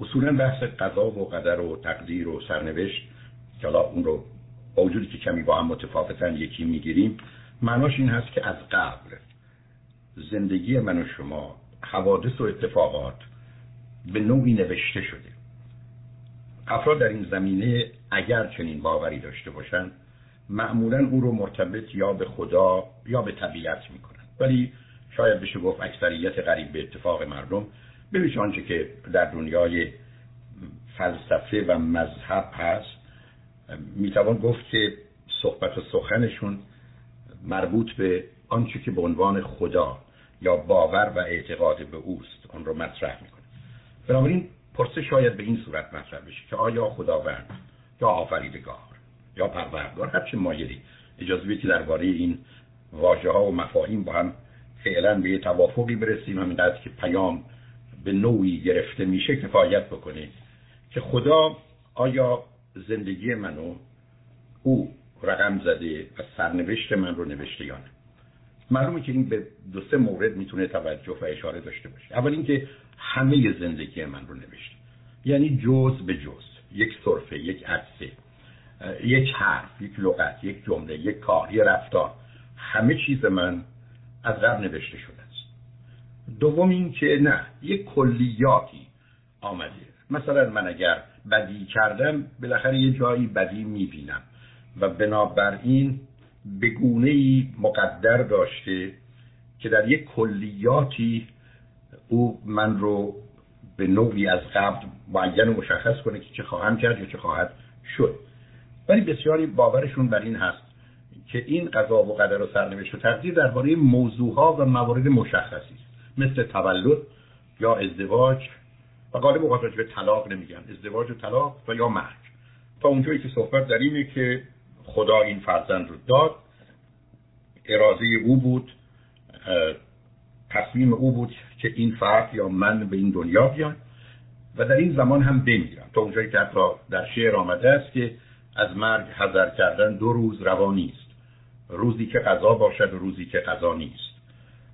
اصولا بحث قضا و قدر و تقدیر و سرنوشت که حالا اون رو با وجودی که کمی با هم متفاوتن یکی می‌گیریم معناش این هست که از قبل زندگی من و شما حوادث و اتفاقات به نوعی نوشته شده. افراد در این زمینه اگر چنین باوری داشته باشند معمولا او رو مرتبط یا به خدا یا به طبیعت می‌کنن. ولی شاید بشه گفت اکثریت قریب به اتفاق مردم ببینید آنچه که در دنیای فلسفه و مذهب هست می‌توان گفت که صحبت و سخنشون مربوط به آنچه که به عنوان خدا یا باور و اعتقاد به اوست آن رو مطرح می‌کنه. بنابراین پرسه شاید به این صورت مطرح بشه که آیا خداوند یا آفریدگار یا پروردگار هر چه مایلی اجازه بدید که درباره این واژه ها و مفاهیم با هم فعلا به یه توافقی برسیم. همینقدر که پیام به نوعی گرفته میشه کفایت بکنید که خدا آیا زندگی منو او رقم زده و سرنوشت من رو نوشته یا نه؟ معلومه که این به دو سه مورد می‌تونه توجه و اشاره داشته باشه. اول اینکه همه زندگی من رو نوشته یعنی جز به جز. یک صرفه یک عدسه یک حرف یک لغت یک جمله یک کار یک رفتار. همه چیز من از قبل نوشته شده. دوم اینکه نه یک کلیاتی آمده. مثلا من اگر بدی کردم بالاخره یه جایی بدی می‌بینم. و بنابراین به گونه مقدر داشته که در یک کلیاتی او من رو به نوعی از قبل معین و مشخص کنه که چه خواهم کرد یا چه خواهد شد. ولی بسیاری باورشون بر این هست که این قضا و قدر و سرنوشت و تقدیر درباره موضوعها و موارد مشخصی مثل تولد یا ازدواج و غالب اوقات به طلاق نمیگن. ازدواج و طلاق و یا مرگ. تا اونجایی که صحبت در اینه که خدا این فرزند رو داد اراده او بود تصمیم او بود که این فرد یا من به این دنیا بیان و در این زمان هم بمیرم تا اونجایی که حتی در شعر آمده است که از مرگ حذر کردن دو روز روانی است. روزی که قضا باشد و روزی که قضا نیست.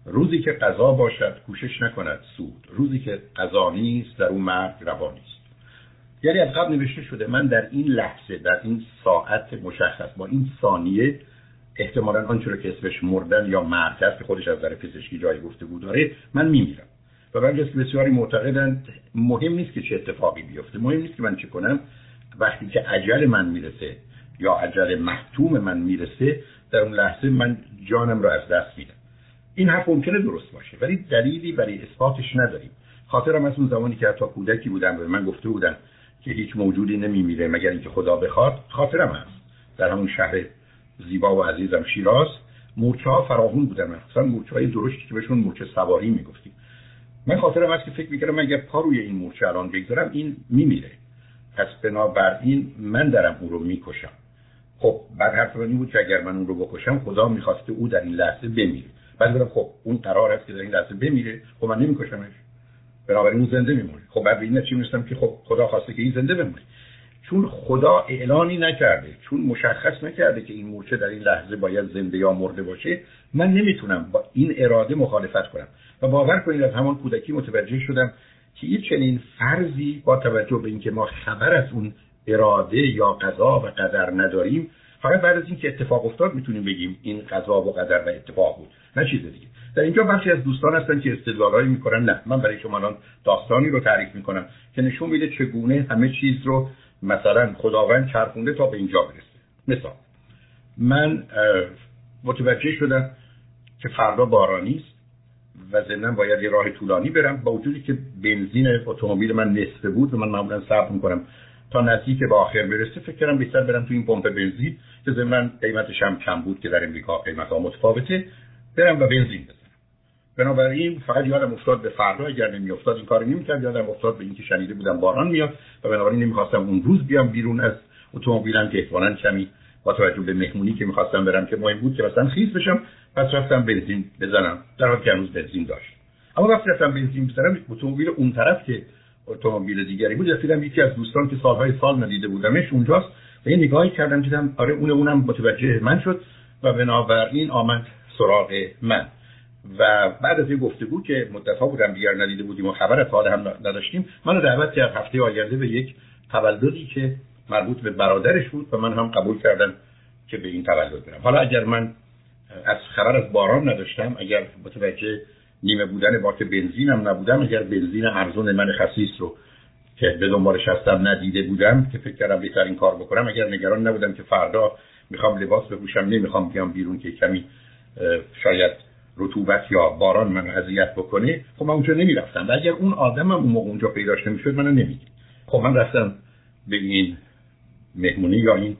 روزی که قضا باشد کوشش نکند سود. روزی که قضا نیست در اون مرگ روانی است یعنی از قبل نوشته شده من در این لحظه در این ساعت مشخص با این ثانیه احتمالا آنچه که اسمش مردن یا مرگ است که خودش از نظر پزشکی جای گفتگو داره من میمیرم. و برای که بسیاری معتقدند مهم نیست که چه اتفاقی بیفته. مهم نیست که من چه کنم. وقتی که عجل من می‌رسه یا عجل محتوم من می‌رسه در اون لحظه من جانم رو از دست میدم. این حرف ممکنه درست باشه ولی دلیلی برای اثباتش نداریم. خاطرم از اون زمانی که حتی کودکی بودم به من گفته بودن که هیچ موجودی نمیمیره مگر اینکه خدا بخواد. خاطرم هست. در همون شهر زیبا و عزیزم شیراز مورچه ها فراغون بودن. مثلا مورچه های درشتی که بهشون مورچه سواری می‌گفتیم. من خاطرم هست که فکر می‌کردم اگر پا روی این مورچه الان بگذارم این میمیره. پس بنابراین من دارم او رو می‌کشم. خب بعد حرف من بود که اگر من اون رو بکشم خدا می‌خواسته او در این لحظه بمیره. بعد برم خب اون قرار است که در این لحظه بمیره. خب من نمیکشمش. بنابراین اون زنده میمونه. خب بعد به این نتیجه می‌رسم که خب خدا خواسته که این زنده بمونه. چون خدا اعلانی نکرده چون مشخص نکرده که این مورچه در این لحظه باید زنده یا مرده باشه من نمی‌تونم با این اراده مخالفت کنم. و باور کنید از همان کودکی متوجه شدم که یه چنین فرضی با توجه به اینکه ما خبر از اون اراده یا قضا و قدر نداریم فقط بعد از اینکه اتفاق افتاد می‌تونیم بگیم این قضا و قدر و اتفاق بود. نه چیز دیگه. در اینجا بخشی از دوستان هستن که استدلالایی می‌کنن. نه من برای شما الان داستانی رو تعریف می‌کنم که نشون میده چگونه همه چیز رو مثلا خداوند چرخونده تا به اینجا برسه. مثال من متوجه شدم که فردا بارانی است و ضمن باید یه راه طولانی برم. با وجودی که بنزین اتومبیل من نصفه بود و من معمولا صبر می‌کنم. تا نزدیک به آخر برسه فکر کردم بهتر برم تو این پمپ بنزین که ضمن قیمتش هم کم بود که در امریکا قیمت ها متفاوته برم و بنزین بزنم. بنابراین فقط یادم افتاد به فردا اگر نمیافتاد این کارو نمی‌کرد یادم افتاد به اینکه شنیده بودم باران میاد و بنابراین نمی‌خواستم اون روز بیام بیرون از اتومبیلم که احتمالاً کمی با توجه به مهمونی که می‌خواستم برم که مهم بود که مثلا خیس بشم پس رفتم بنزین بزنم. در حالی که هنوز بنزین داشت. اما وقتی رفتم بنزین بزنم اتومبیل اون طرف که اتومبیل دیگری بود. رسیدم یکی از دوستان که سالهای سال ندیده بودمش اونجاست. و یه نگاهی کردم دیدم آره اون اونم متوجه من شد و بنابراین آمد سراغ من. و بعد از یه گفتگو که مدتها بودم دیگر ندیده بودیم و خبر از حال هم نداشتیم منو دعوت کرد هفته آینده به یک تولدی که مربوط به برادرش بود و من هم قبول کردم که به این تولد برم. حالا اگر من از خبر از باران نداشتم اگر متوجه نیمه بودن باک بنزینم نبودم اگر بنزین ارزون من خصیص رو که به دنبالش هستم ندیده بودم که فکر کردم بهترین کار بکنم اگر نگران نبودم که فردا می‌خوام لباس بپوشم نمی‌خوام بیام بیرون که کمی شاید رطوبت یا باران من اذیت بکنه خب من اونجا نمی‌رفتم. و اگر اون آدمم اون موقع اونجا پیداش نمی‌شد منو نمی‌دید خب من رفتم به این مهمونی یا این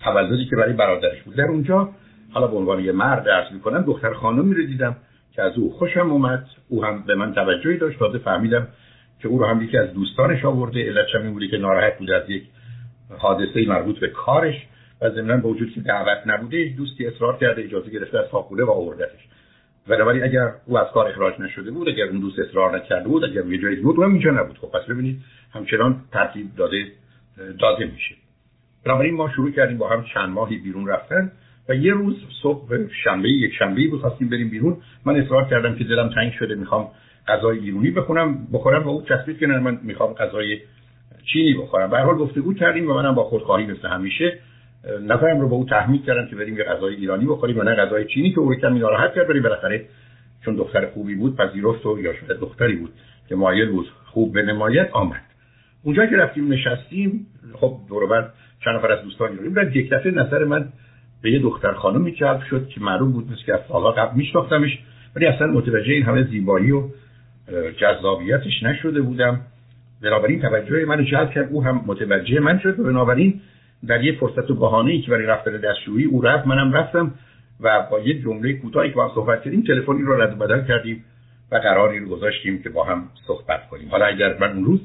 تولدی که برای برادرش بود. در اونجا حالا به عنوان یه مرد عرض می‌کنم دختر خانمی رو دیدم. که از او خوشم اومد. او هم به من توجهی داشت. تازه فهمیدم که او رو هم یکی از دوستانش آورده. علتش هم بودی که ناراحت بود از یک حادثه مربوط به کارش و ضمن با وجود که دعوت نبوده دوستی اصرار کرده اجازه گرفته از خاکوله و آوردتش. ولی اگر او از کار اخراج نشده بود اگر اون دوست اصرار نکرده بود اگر یه جایی بود اونم اینجا نبود. خب پس ببینید همچنان ترتیب داده داده میشه. بنابراین ما شروع کردیم با هم چند ماهی بیرون رفتن. و یه روز صبح شنبه یک شنبه بود خواستیم بریم بیرون. من اصرار کردم که دلم تنگ شده می‌خوام غذای بیرونی بخونم بخورم و او چسبید که من می‌خوام غذای چینی بخورم. به حال گفتگو کردیم و منم با خودخواهی مثل همیشه نظرم رو با او تحمیل کردم که بریم یه غذای ایرانی بخوریم و نه غذای چینی که او کمی ناراحت کرد بریم بالاخره چون دختر خوبی بود پذیرفت و یا شده دختری بود که مایل بود خوب به نمایت آمد. اونجا که رفتیم نشستیم خب دور چند نفر از دوستان رو بعد یک دفعه نظر من به یه دختر خانمی جلب شد که معلوم بود مثل که از سالها قبل میشناختمش. ولی اصلا متوجه این همه زیبایی و جذابیتش نشده بودم. بنابراین توجه من جلب کرد. او هم متوجه من شد و بنابراین در یه فرصت و بهانه‌ای که برای رفتن دستشویی او رفت منم رفتم و با یه جمله کوتاهی که با هم صحبت کردیم تلفنی رو رد بدل کردیم و قراری رو گذاشتیم که با هم صحبت کنیم. حالا اگر من اون روز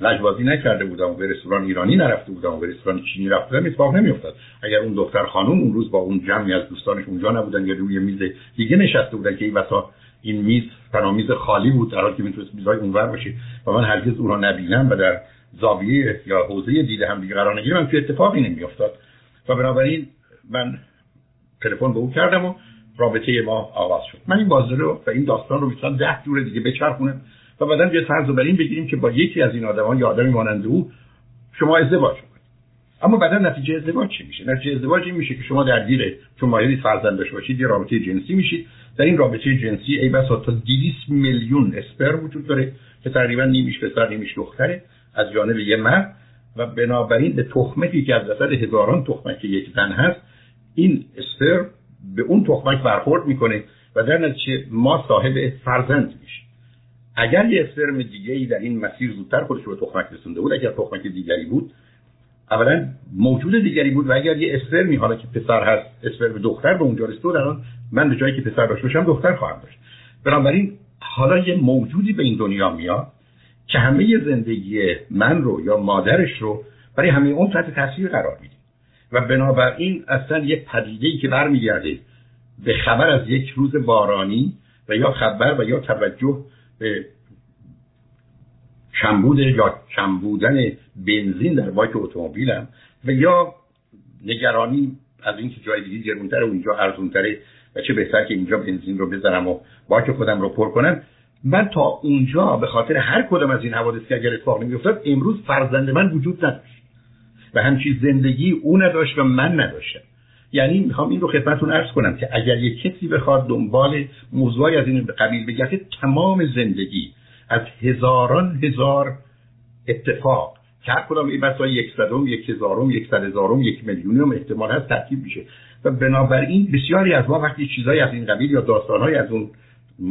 لجبازی نکرده بودم و به رستوران ایرانی نرفته بودم و به رستوران چینی رفته بودم اتفاق نمیافتاد. اگر اون دختر خانم اون روز با اون جمعی از دوستانش اونجا نبودن یا روی میز دیگه نشسته بودن که این وسا این میز تنها میز خالی بود در حالی که می‌تونست میزای اونور باشه و من هرگز او را نبینم و در زاویه یا حوزه دیده هم دیگه قرار نگیرم من اتفاقی نمیافتاد. و بنابراین من تلفن به او کردم و رابطه ما آغاز شد. من این بازه رو و این داستان رو می‌تونم ده جور دیگه بچرخونم. و بعدا یه فرض بر این بگیریم که با یکی از این آدمان یا آدمی مانند او شما ازدواج کنید. اما بعدا نتیجه ازدواج چی میشه؟ نتیجه ازدواج این میشه که شما درگیر چون مایلی فرزند داشته باشید یه رابطه جنسی میشید. در این رابطه جنسی ای بسا تا 200 میلیون اسپرم وجود داره که تقریبا نیمیش پسر نیمیش دختره از جانب یه مرد. و بنابراین به تخمکی که از وسط هزاران تخمک یک زن هست این اسپرم به اون تخمک برخورد می‌کنه و در نتیجه ما صاحب فرزند میشه اگر یه اسپرم دیگه ای در این مسیر زودتر خودش رو به تخمک رسونده بود اگر تخمک دیگری بود اولا موجود دیگری بود و اگر یه اسپرمی حالا که پسر هست اسپرم دختر به اونجا رسید الان من به جایی که پسر داشته باشم دختر خواهم داشت. بنابراین حالا یه موجودی به این دنیا میاد که همه زندگی من رو یا مادرش رو برای همه اون تحت تاثیر قرار میده. و بنابراین اصلا یه پدیده که برمیگرده به خبر از یک روز بارانی و یا خبر و یا توجه به کمبود یا کم بودن بنزین در باک اتومبیلم و یا نگرانی از اینکه جای دیگه گرونتر و اینجا ارزونتره و چه بهتر که اینجا بنزین رو بذارم و باک خودم رو پر کنم. من تا اونجا به خاطر هر کدام از این حوادث که اگر اتفاق نمیافتاد امروز فرزند من وجود نداشت. و همچی زندگی او نداشت و من نداشتم. یعنی می‌خوام این رو خدمتتون عرض کنم که اگر یک کسی بخواد دنبال موضوعی از این قبیل بگرده تمام زندگی از هزاران هزار اتفاق که هر کدام این بسا یک صدم یک هزارم یک صد هزارم یک میلیونیم احتمال هست ترکیب میشه. و بنابراین بسیاری از ما وقتی چیزایی از این قبیل یا داستانهایی از اون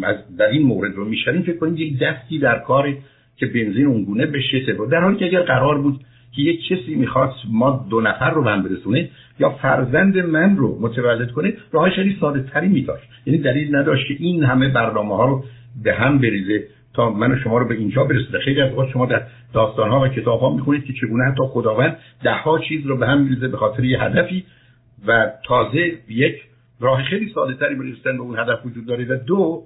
از در این مورد رو میشنیم فکر کنیم یک دستی در کار که بنزین اونگونه بشه در حالی که اگر قرار بود که یک کسی می‌خواست ما دو نفر رو هم برسونه یا فرزند من رو متولد کنه راه خیلی ساده تری میداشت. یعنی دلیل نداشت که این همه برنامه ها رو به هم بریزه تا من و شما رو به اینجا برسونه. خیلی از شما در داستان ها و کتاب ها می‌خونید که چگونه حتی خداوند ده ها چیز رو به هم میریزه به خاطر یه هدفی و تازه یک راه خیلی ساده تری برسیدن به اون هدف وجود داره و دو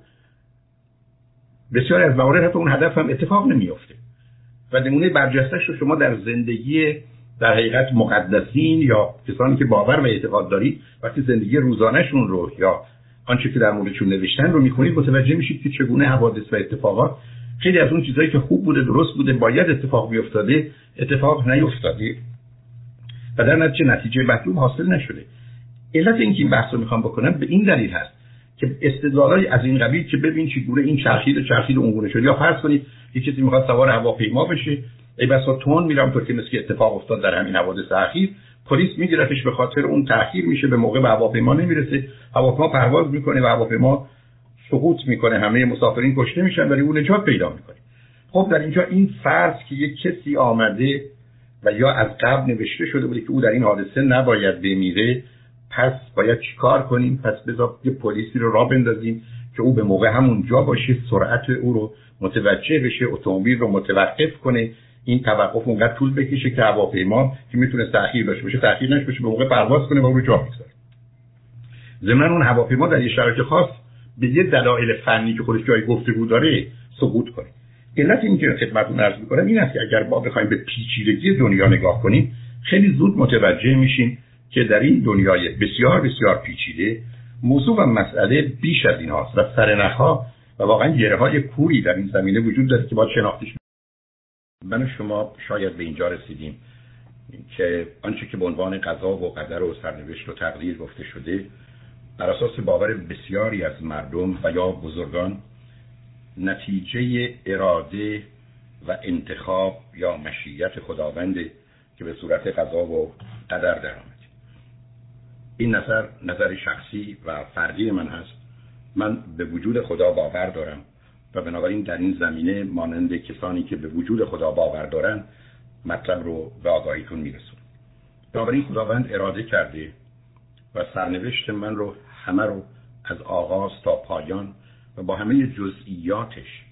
بسیاری از موارد حتی اون هدف هم اتفاق نمیافته. و نمونه برجستش رو شما در زندگی در حقیقت مقدسین یا کسانی که باور و اعتقاد دارید وقتی زندگی روزانهشون رو یا آنچه که در موردشون نوشتن رو می‌خونید متوجه میشید که چگونه حوادث و اتفاقات خیلی از اون چیزهایی که خوب بوده درست بوده باید اتفاق بیفتاده اتفاق نیفتاده و در نتیجه نتیجه مطلوب حاصل نشده. علت اینکه این بحث رو می‌خوام بکنم به این دلیل هست. که استدلالای از این قبیل که ببین چگونه این چرخید و چرخید اونگونه شد. یا فرض کنید یه کسی می‌خواد سوار هواپیما بشه ای بسا تون میرم تو که مثل اتفاق افتاد در همین حوادث اخیر. پلیس میگیرتش به خاطر اون تاخیر میشه به موقع به هواپیما نمی‌رسه. هواپیما پرواز می‌کنه و هواپیما سقوط می‌کنه همه مسافرین کشته میشن ولی اون نجات پیدا می‌کنه. خب در اینجا این فرض که یک کسی آمده و یا از قبل نوشته شده بوده که او در این حادثه نباید بمیره پس باید چیکار کنیم؟ پس بذار یه پلیسی رو را بندازیم که او به موقع همونجا باشه سرعت او رو متوجه بشه اتومبیل رو متوقف کنه. این توقف اونقدر طول بکشه که هواپیما که می‌تونه تاخیر داشته باشه. تاخیر نشه باشه به موقع پرواز کنه و رو جا بگذاره ضمن اون هواپیما در یه شرایط خاص به یه دلایل فنی که خودش جای گفتگو داره سقوط کنه. علت این که خدمتتون عرض می‌کنم این است که اگر ما بخوایم به پیچیدگی دنیا نگاه کنیم خیلی زود متوجه میشیم که در این دنیای بسیار بسیار پیچیده موضوع و مسئله بیش از این هاست و سرنخها و واقعا گره های کوری در این زمینه وجود داره که باید شناختش من و شما شاید به اینجا رسیدیم که آنچه که به عنوان قضا و قدر و سرنوشت و تقدیر گفته شده بر اساس باور بسیاری از مردم و یا بزرگان نتیجه اراده و انتخاب یا مشیت خداونده که به صورت قضا و قدر درآمد این نظر نظر شخصی و فردی من هست. من به وجود خدا باور دارم و بنابراین در این زمینه مانند کسانی که به وجود خدا باور دارن مطلب رو به آگاهیتون میرسون بنابراین خداوند اراده کرده و سرنوشت من رو همه رو از آغاز تا پایان و با همه جزئیاتش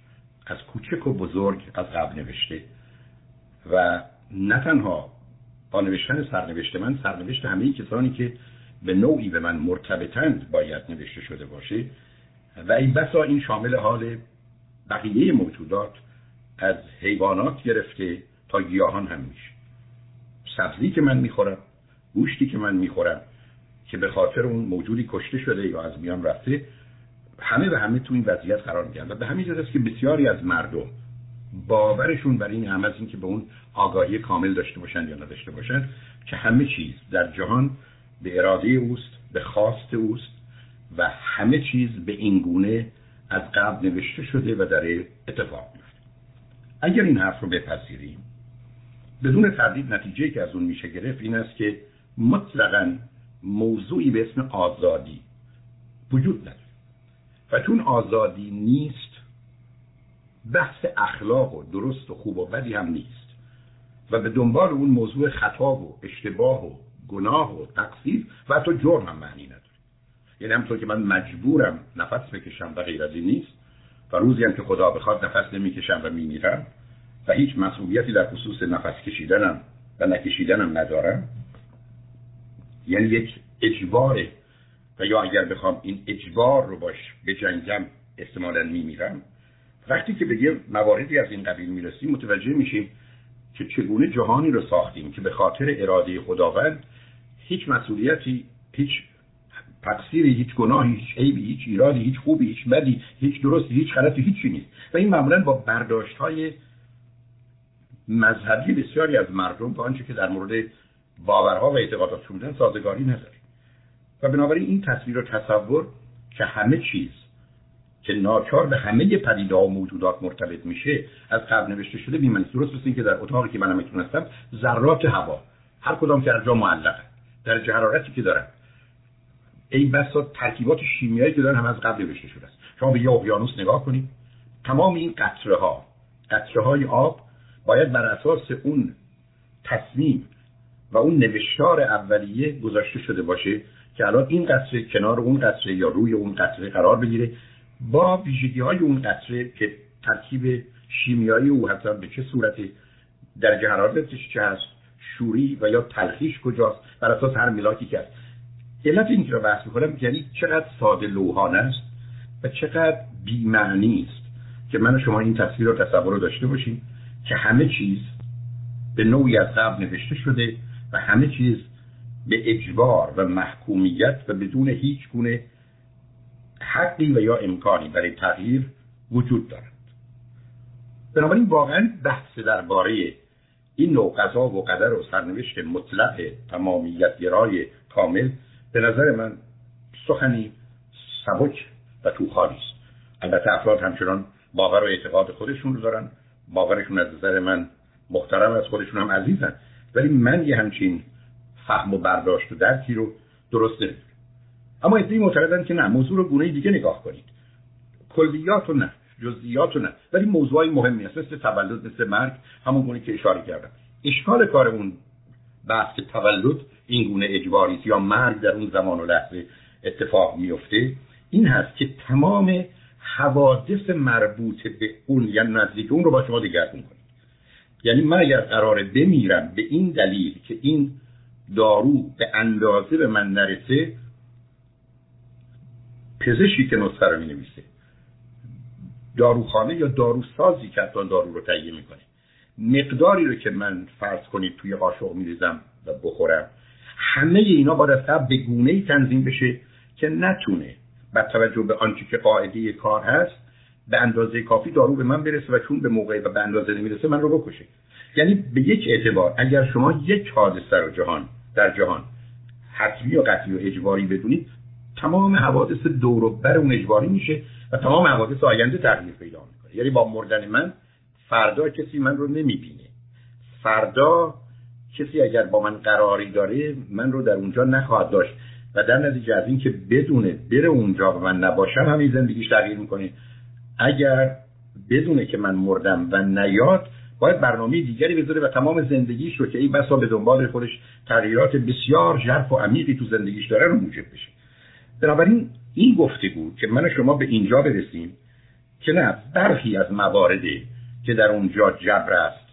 از کوچک و بزرگ از قبل نوشته و نه تنها با نوشتن سرنوشت من سرنوشت همه کسانی که به نوعی به من مرتبطند باید نوشته شده باشه و این بسا این شامل حال بقیه موجودات از حیوانات گرفته تا گیاهان هم میشه. سبزی که من می‌خورم گوشتی که من می‌خورم که به خاطر اون موجودی کشته شده یا از میان رفته همه به همه تو این وضعیت قرار می‌گیرن و به همین جهت که بسیاری از مردم باورشون بر این هم از اینکه به اون آگاهی کامل داشته باشن یا نداشته باشن که همه چیز در جهان به اراده اوست به خواست اوست و همه چیز به این گونه از قبل نوشته شده و در اتفاق میفته اگر این حرف رو بپذیریم بدون تردید نتیجه که از اون میشه گرفت این است که مطلقا موضوعی به اسم آزادی وجود نداره. و چون آزادی نیست بحث اخلاق و درست و خوب و بدی هم نیست. و به دنبال اون موضوع خطا و اشتباه و گناه و تقصیر و حتی جرم هم معنی نداره یعنی همطور که من مجبورم نفس بکشم و غیر از این نیست و روزی هم که خدا بخواد نفس نمی‌کشم و میمیرم و هیچ مسئولیتی در خصوص نفس کشیدنم و نکشیدنم ندارم یعنی یک اجباره. و یا اگر بخوام این اجبار رو باش به جنگم احتمالا میمیرم. وقتی که به مواردی از این قبیل می‌رسیم متوجه میشیم که چگونه جهانی رو ساختیم که به خاطر اراده خداوند هیچ مسئولیتی هیچ تقصیری هیچ گناهی هیچ عیبی هیچ ایرادی هیچ خوبی هیچ بدی هیچ درستی هیچ غلطی هیچی نیست. و این معمولا با برداشت های مذهبی بسیاری از مردم با آنچه که در مورد باورها و اعتقادات بودن سازگاری نداره و بنابراین این تصویر و تصور که همه چیز که ناچار به همه پدیده و موجودات مرتبط میشه از قبل نوشته شده بیمنی درست مثل که در اتاقی که من هستم ذرات هوا. هر کدام که در جا معلقه. در حرارتی که دارن. ای بسا ترکیبات شیمیایی که دارن هم از قبل نوشته شده است. شما به یه اقیانوس نگاه کنید. تمام این قطره ها قطره های آب باید بر اساس اون تصمیم و اون نوشتار اولیه گذاشته شده باشه که الان این قطره کنار اون قطره یا روی اون قطره قرار بگیره. با ویژگی های اون قطره که ترکیب شیمیایی او حتی به چه صورتی درجه حرارتش چه هست شوری و یا تلخیش کجاست بر اساس هر ملاکی که هست. علت این رو بحث می‌کنم یعنی چقدر ساده لوحانه است و چقدر بیمعنی است که من و شما این تصویر و تصور رو داشته باشیم که همه چیز به نوعی از قبل نوشته شده و همه چیز به اجبار و محکومیت و بدون هیچ گونه حقی و یا امکانی برای تغییر وجود دارد. بنابراین واقعا بحث درباره این نوع قضا و قدر و سرنوشت مطلق تمامیت گرای کامل به نظر من سخنی سبک و توخالی است. البته افراد همچنان باور و اعتقاد خودشون رو دارن. باورشون از نظر من محترم از خودشون هم عزیزن. ولی من یه همچین فهم و برداشت و درکی رو درست نمی‌دونم. اما ادعی معتقدن که نه موضوع رو گونه دیگه نگاه کنید. کلیات و نه. جزئیات و نه ولی موضوعی مهمی هست مثل تولد مثل مرگ همون گونه که اشاره کردم. اشکال کار اون بحث که تولد این گونه اجباری یا مرگ در اون زمان و لحظه اتفاق میفته این هست که تمام حوادث مربوط به اون یعنی نزدیک اون رو با شما دگرگون کنید یعنی من اگر قراره بمیرم به این دلیل که این دارو به اندازه به من نرسه پزشکی که نسخه رو می نویسه داروخانه یا داروسازی که حتی دارو رو تهیه می‌کنه. مقداری رو که من فرض کنید توی قاشق میریزم و بخورم همه اینا باید از به گونه ای تنظیم بشه که نتونه با توجه به آنچه که قاعده کار هست به اندازه کافی دارو به من برسه و چون به موقع و به اندازه نمی‌رسه من رو بکشه. یعنی به یک اعتبار اگر شما یک حادثه رو جهان در جهان حتمی و قطعی و اجباری بدونید تمام حوادث دور و بر اون اجباری میشه و تمام حوادث آینده تغییر پیدا می‌کنه. یعنی با مردن من فردا کسی من رو نمی‌بینه. فردا کسی اگر با من قراری داره من رو در اونجا نخواهد داشت. و در نتیجه از اینکه بدونه بره اونجا و من نباشم همین زندگیش تغییر می‌کنه. اگر بدونه که من مردم و نیاد باید برنامه دیگری بذاره و تمام زندگیش رو که این بسا به دنبال خودش تغییرات بسیار ژرف و عمیقی تو زندگیش داره رو موجب بشه. بنابراین این گفتگو که من شما به اینجا برسیم که نه برخی از مواردی که در اونجا جبر است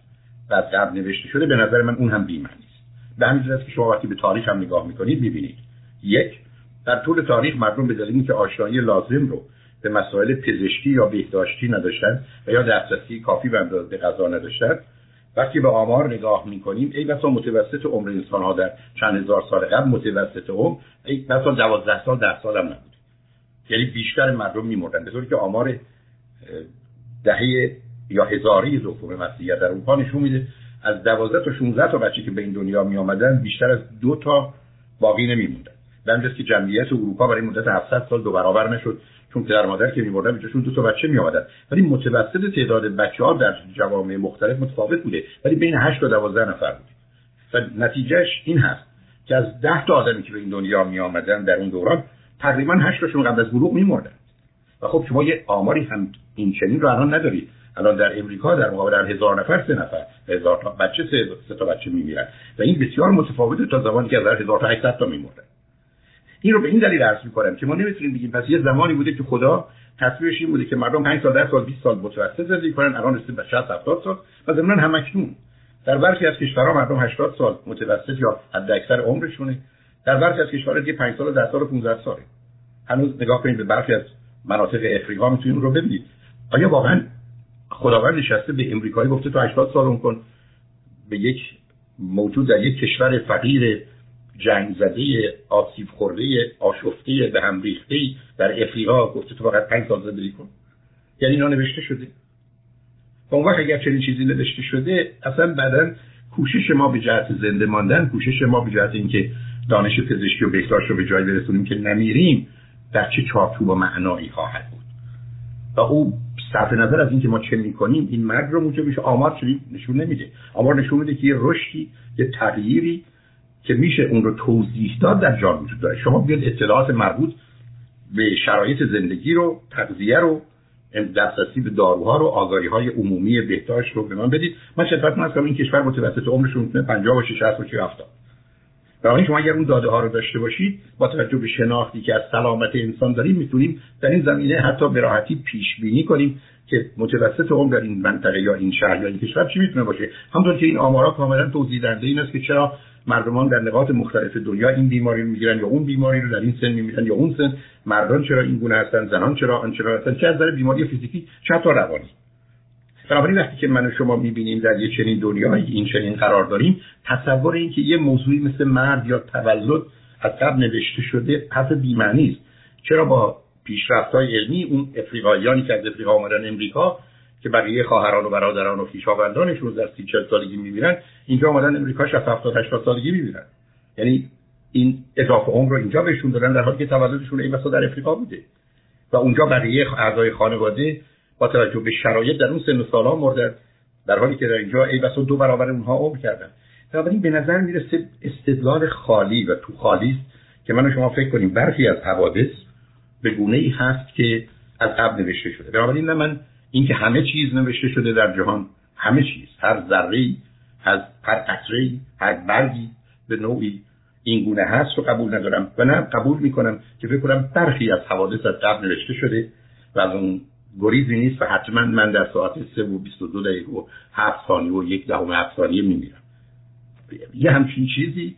و از نوشته شده به نظر من اون هم بیمعنی است. به همین که شما وقتی به تاریخ هم نگاه می‌کنید می‌بینید. یک در طول تاریخ مردم به دلیل که آشنایی لازم رو به مسائل پزشکی یا بهداشتی نداشتن و یا دسترسی کافی به اندازه غذا نداشتن وقتی به آمار نگاه می‌کنیم ای بسا متوسط عمر انسان ها در چند هزار سال قبل متوسط عمر ای بسا دوازده سال ده سال هم نبود. یعنی بیشتر مردم میمردن به طوری که آمار دهه یا هزاری زوفوم مسیحیت در اروپا نشون میده. از دوازده تا 16 تا بچه که به این دنیا می آمدن بیشتر از دو تا باقی نمیموندن. به که جمعیت اروپا برای مدت 700 سال دو برابر نشد چون پدر مادر که میمردن بیشترشون دو تا بچه می آمدن ولی متوسط تعداد بچه ها در جوامع مختلف متفاوت بوده. ولی بین 8 تا 12 نفر بود. و نتیجهش این هست که از 10 تا آدمی که به این دنیا می آمدن در اون دوران تقریبا 8 تاشون قبل از بلوغ میمردن. و خب شما یه آماری هم این چنین رو الان ندارید الان در امریکا در مقابل در هزار نفر سه نفر هزار تا بچه سه, سه تا بچه میمیرن. و این بسیار متفاوته تا زمانی که در هزار تا 800 تا میمردن. این رو به این دلیل عرض می‌کنم که ما نمی‌تونیم بگیم پس یه زمانی بوده که خدا تصویرش این بوده که مردم 5 سال 10 سال 20 سال متوسط زندگی کنن الان رسید به 60 70 سال. و ضمن هم اکنون در برخی از کشورها مردم 80 سال متوسط یا حد اکثر عمرشونه. در برخی از کشورها دیگه 5 سال 10 سال و 15 ساله. هنوز نگاه کنید به برخی از مناطق افریقا می‌تونید رو ببینید. آیا واقعا خداوند نشسته به امریکایی گفته تو 80 سال اون کن؟ به یک موجود در یک کشور فقیر جنگ زده آسیب خورده آشفته به هم ریخته در افریقا گفته تو فقط 5 سال زندگی کن. یعنی اینا نوشته شده. و اون وقت اگر چنین چیزی نوشته شده اصلا بعدا کوشش ما به جهت زنده ماندن کوشش ما به جهت اینکه دانش پزشکی و بهداشت رو به جای برسونیم که نمیریم در چه چارچوب و معنایی خواهد بود. و او صرف نظر از اینکه ما چه می‌کنیم این مرگ رو موجب میشه آمار چنین نشون نمیده. آمار نشون میده که یه رشدی یه تغییری که میشه اون رو توضیح داد در جان وجود داره. شما بیاد اطلاعات مربوط به شرایط زندگی رو تغذیه رو دسترسی به داروها رو آگاهی های عمومی بهداشت رو به من بدید. من شدت هستم این کشور متوسط عمرشون می‌تونه 50 باشه 60 باشه 70 بنابراین شما اگر اون داده ها رو داشته باشید با توجه به شناختی که از سلامت انسان داریم می‌تونیم در این زمینه حتی به راحتی پیش بینی کنیم که متوسط عمر در این منطقه یا این شهر یا این کشور چی می‌تونه باشه. همونطور که این آمارا کاملا توضیح دهنده این است که چرا مردمان در نقاط مختلف دنیا این بیماری رو می‌گیرن یا اون بیماری رو در این سن میمیرن یا اون سن مردان چرا این گونه هستن زنان چرا آن چرا هستن چه از نظر بیماری فیزیکی چه تا روانی. بنابراین وقتی که من و شما می‌بینیم در یه چنین دنیایی این چنین قرار داریم تصور این که یه موضوعی مثل مرد یا تولد از قبل نوشته شده حرف بی‌معنی است. چرا با پیشرفت های علمی اون افریقاییانی که از افریقا آمدن امریکا که بقیه خواهران و برادران و خویشاوندانشون در سی چل سالگی میمیرن اینجا آمدن امریکا 60 70 80 سالگی میمیرن یعنی این اضافه عمر رو اینجا بهشون دادن در حالی که تولدشون این مثلا در افریقا بوده. و اونجا بقیه اعضای خانواده با توجه به شرایط در اون سن و سالها مردن در حالی که در اینجا ای بسا دو برابر اونها عمر کردن. بنابراین به نظر می‌رسه استدلال خالی و تو خالی است که من و شما فکر کنیم برخی از حوادث به گونه ای هست که از قبل نوشته شده. بنابراین من اینکه همه چیز نوشته شده در جهان همه چیز هر ذره از هر قطره هر برگی به نوعی این گونه هست رو قبول ندارم. و نه قبول می‌کنم که فکر کنم برخی از حوادث از قبل نوشته شده و از اون گریزی نیست و حتما من در ساعت 3 و 22 دقیقه و 7 ثانیه و یک دهم 7 ثانیه میمیرم. یه همچین چیزی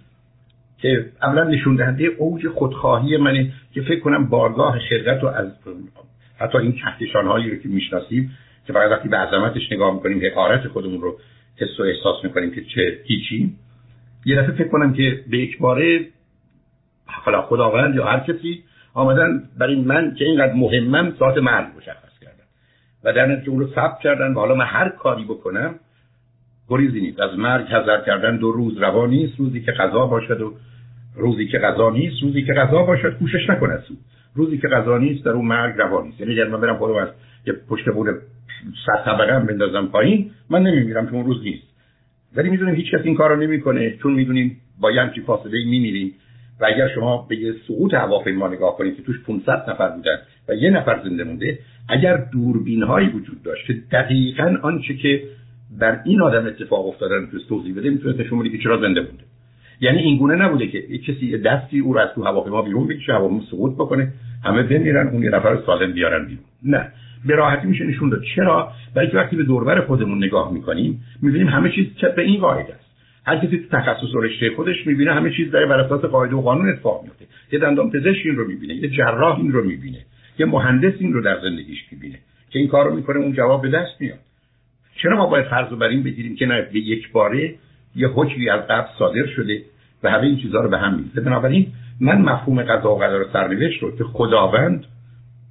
که اولا نشون دهنده اوج خودخواهی منه که فکر کنم بارگاه خلقت رو از حتی این کهکشان هایی رو که می‌شناسیم که فقط وقتی به عظمتش نگاه می‌کنیم حقارت خودمون رو حس و احساس می‌کنیم که چه هیچی. یه دفعه فکر کنم که به یک باره حالا خداوند یا هر کسی آمدن برای من که اینقدر مهمم ساعت مرگ کردن و در نتیجه اون رو ثبت کردن و حالا من هر کاری بکنم گریزی نیست. از مرگ حذر کردن دو روز روا نیست. روزی که غذا باشد و روزی که غذا نیست. روزی که غذا باشد کوشش نکند سود. روزی که غذا نیست در اون مرگ روا نیست. یعنی اگر من برم خودم از یه پشت بون صد طبقه هم بندازم پایین من نمیمیرم که اون روز نیست. ولی می‌دونیم هیچ کس این کار رو نمی‌کنه. چون می‌دونیم با یه همچین فاصله میمیریم. و اگر شما به سقوط هواپیما نگاه کنید که توش 500 نفر بودن و یه نفر زنده مونده اگر دوربین هایی وجود داشت که دقیقا آنچه که بر این آدم اتفاق افتادن تو توضیح بده می‌تونه نشون بده که چرا زنده مونده. یعنی این گونه نبوده که یه کسی دستی او رو از تو هواپیما بیرون بکشه هواپیما سقوط بکنه همه بمیرن اون یه نفر سالم بیارن بیرون. نه. به راحتی میشه نشون داد. چرا؟ برای که وقتی به دوربر خودمون نگاه می‌کنیم می‌بینیم همه چیز به این قاعده هر کسی تو تخصص و رشته خودش می‌بینه همه چیز داره بر اساس قاعده و قانون اتفاق میفته یه دندان پزشک این رو می‌بینه یه جراح این رو می‌بینه یه مهندس این رو در زندگیش می‌بینه که این کار رو می‌کنه اون جواب به دست میاد. چرا ما باید فرض بر این بگیریم که نه یک باره یه حکمی از قبل صادر شده و همه این چیزها رو به هم میزه بنابراین من مفهوم قضا و قدر سرنوشت رو که خداوند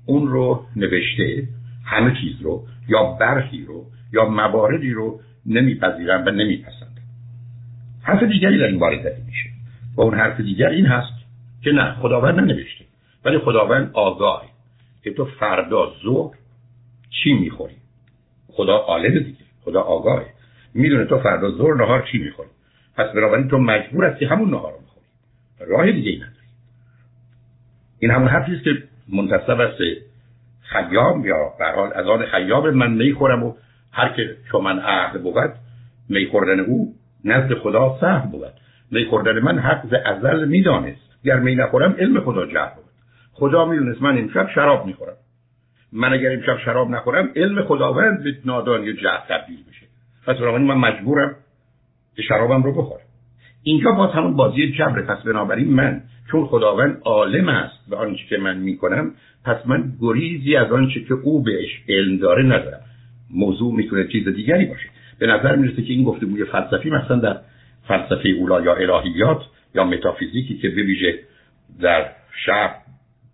اون رو نوشته همه چیز رو یا برخی رو یا مواردی رو نمیپذیرم و نمیپسندم. حرف دیگری در این باره زده میشه و اون حرف دیگر این هست که نه خداوند ننوشته ولی خداوند آگاهی که تو فردا ظهر چی می‌خوری؟ خدا عالم دیگه خدا آگاهه. می‌دونه تو فردا ظهر نهار چی می‌خوری؟ پس بنابراین تو مجبور هستی همون نهار رو بخوری. راه دیگه ای نداری. این همون حرفی است که منتصب است خیام یا به حال از آن خیام من می‌خورم و هر که چون من عهد بود می خوردن او نزد خدا سهم بود. می خوردن من حق ز ازل می‌دانست. گر می نخورم علم خدا جهر بود. خدا می‌دونست من امشب شراب می‌خورم. من اگر امشب شراب نخورم علم خداوند به نادانی جهر تبدیل میشه پس بنابراین من مجبورم که شرابم رو بخورم. اینجا باز همون بازی جبره پس بنابراین من چون خداوند عالم است به آنچه که من می‌کنم پس من گریزی از آنچه که او بهش علم داره ندارم. موضوع می‌تونه چیز دیگری باشه. به نظر می‌رسه که این گفتگوی فلسفی مثلا در فلسفه اولا یا الهیات یا متافیزیکی که بویژه در شهر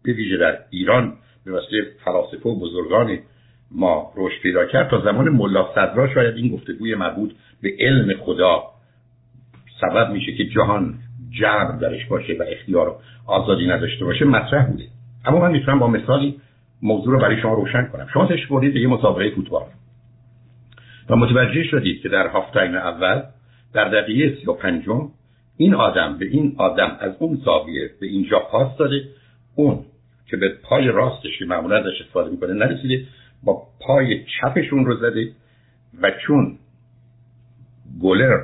بویژه در ایران به واسطه فلاسفه و بزرگان ما رشد پیدا کرد تا زمان ملا صدرا شاید این گفتگوی مربوط به علم خدا سبب میشه که جهان جبر درش باشه و اختیار و آزادی نداشته باشه مطرح بوده. اما من می‌تونم با مثالی موضوع رو برای شما روشن کنم. شما تشریف بردید به یه مسابقه فوتبال. و متوجه شدید که در هاف تایم اول در دقیقه سی و پنجم این آدم به این آدم از اون زاویه به اینجا پاس داده اون که به پای راستش که معمولا ازش استفاده می‌کنه نرسیده با پای چپشون رو زده و چون گلر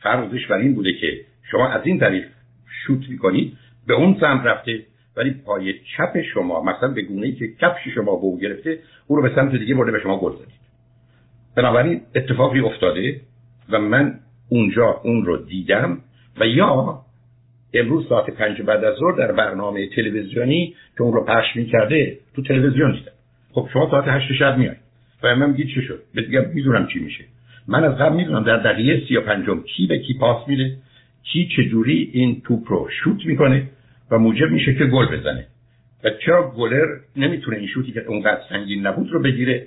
فرضش بر این بوده که شما از این طریق شوت می‌کنید به اون سمت رفته ولی پای چپ شما مثلا به گونه ای که کفش شما به او گرفته او رو به سمت دیگه برده به شما گل زدید. بنابراین اتفاقی افتاده و من اونجا اون رو دیدم و یا امروز ساعت پنج بعد از ظهر در برنامه تلویزیونی که اون رو پخش می‌کرده تو تلویزیون دیدم. خب شما ساعت هشت شب میایید و من میگید چه شد؟ بگم می‌دونم چی میشه. من از قبل می‌دونم در دقیقه سی و پنجم کی به کی پاس میده کی چجوری این توپ رو شوت می‌کنه و موجب میشه که گل بزنه. و چرا گلر نمی‌تونه این شوتی که اونقدر سنگین نبود رو بگیره؟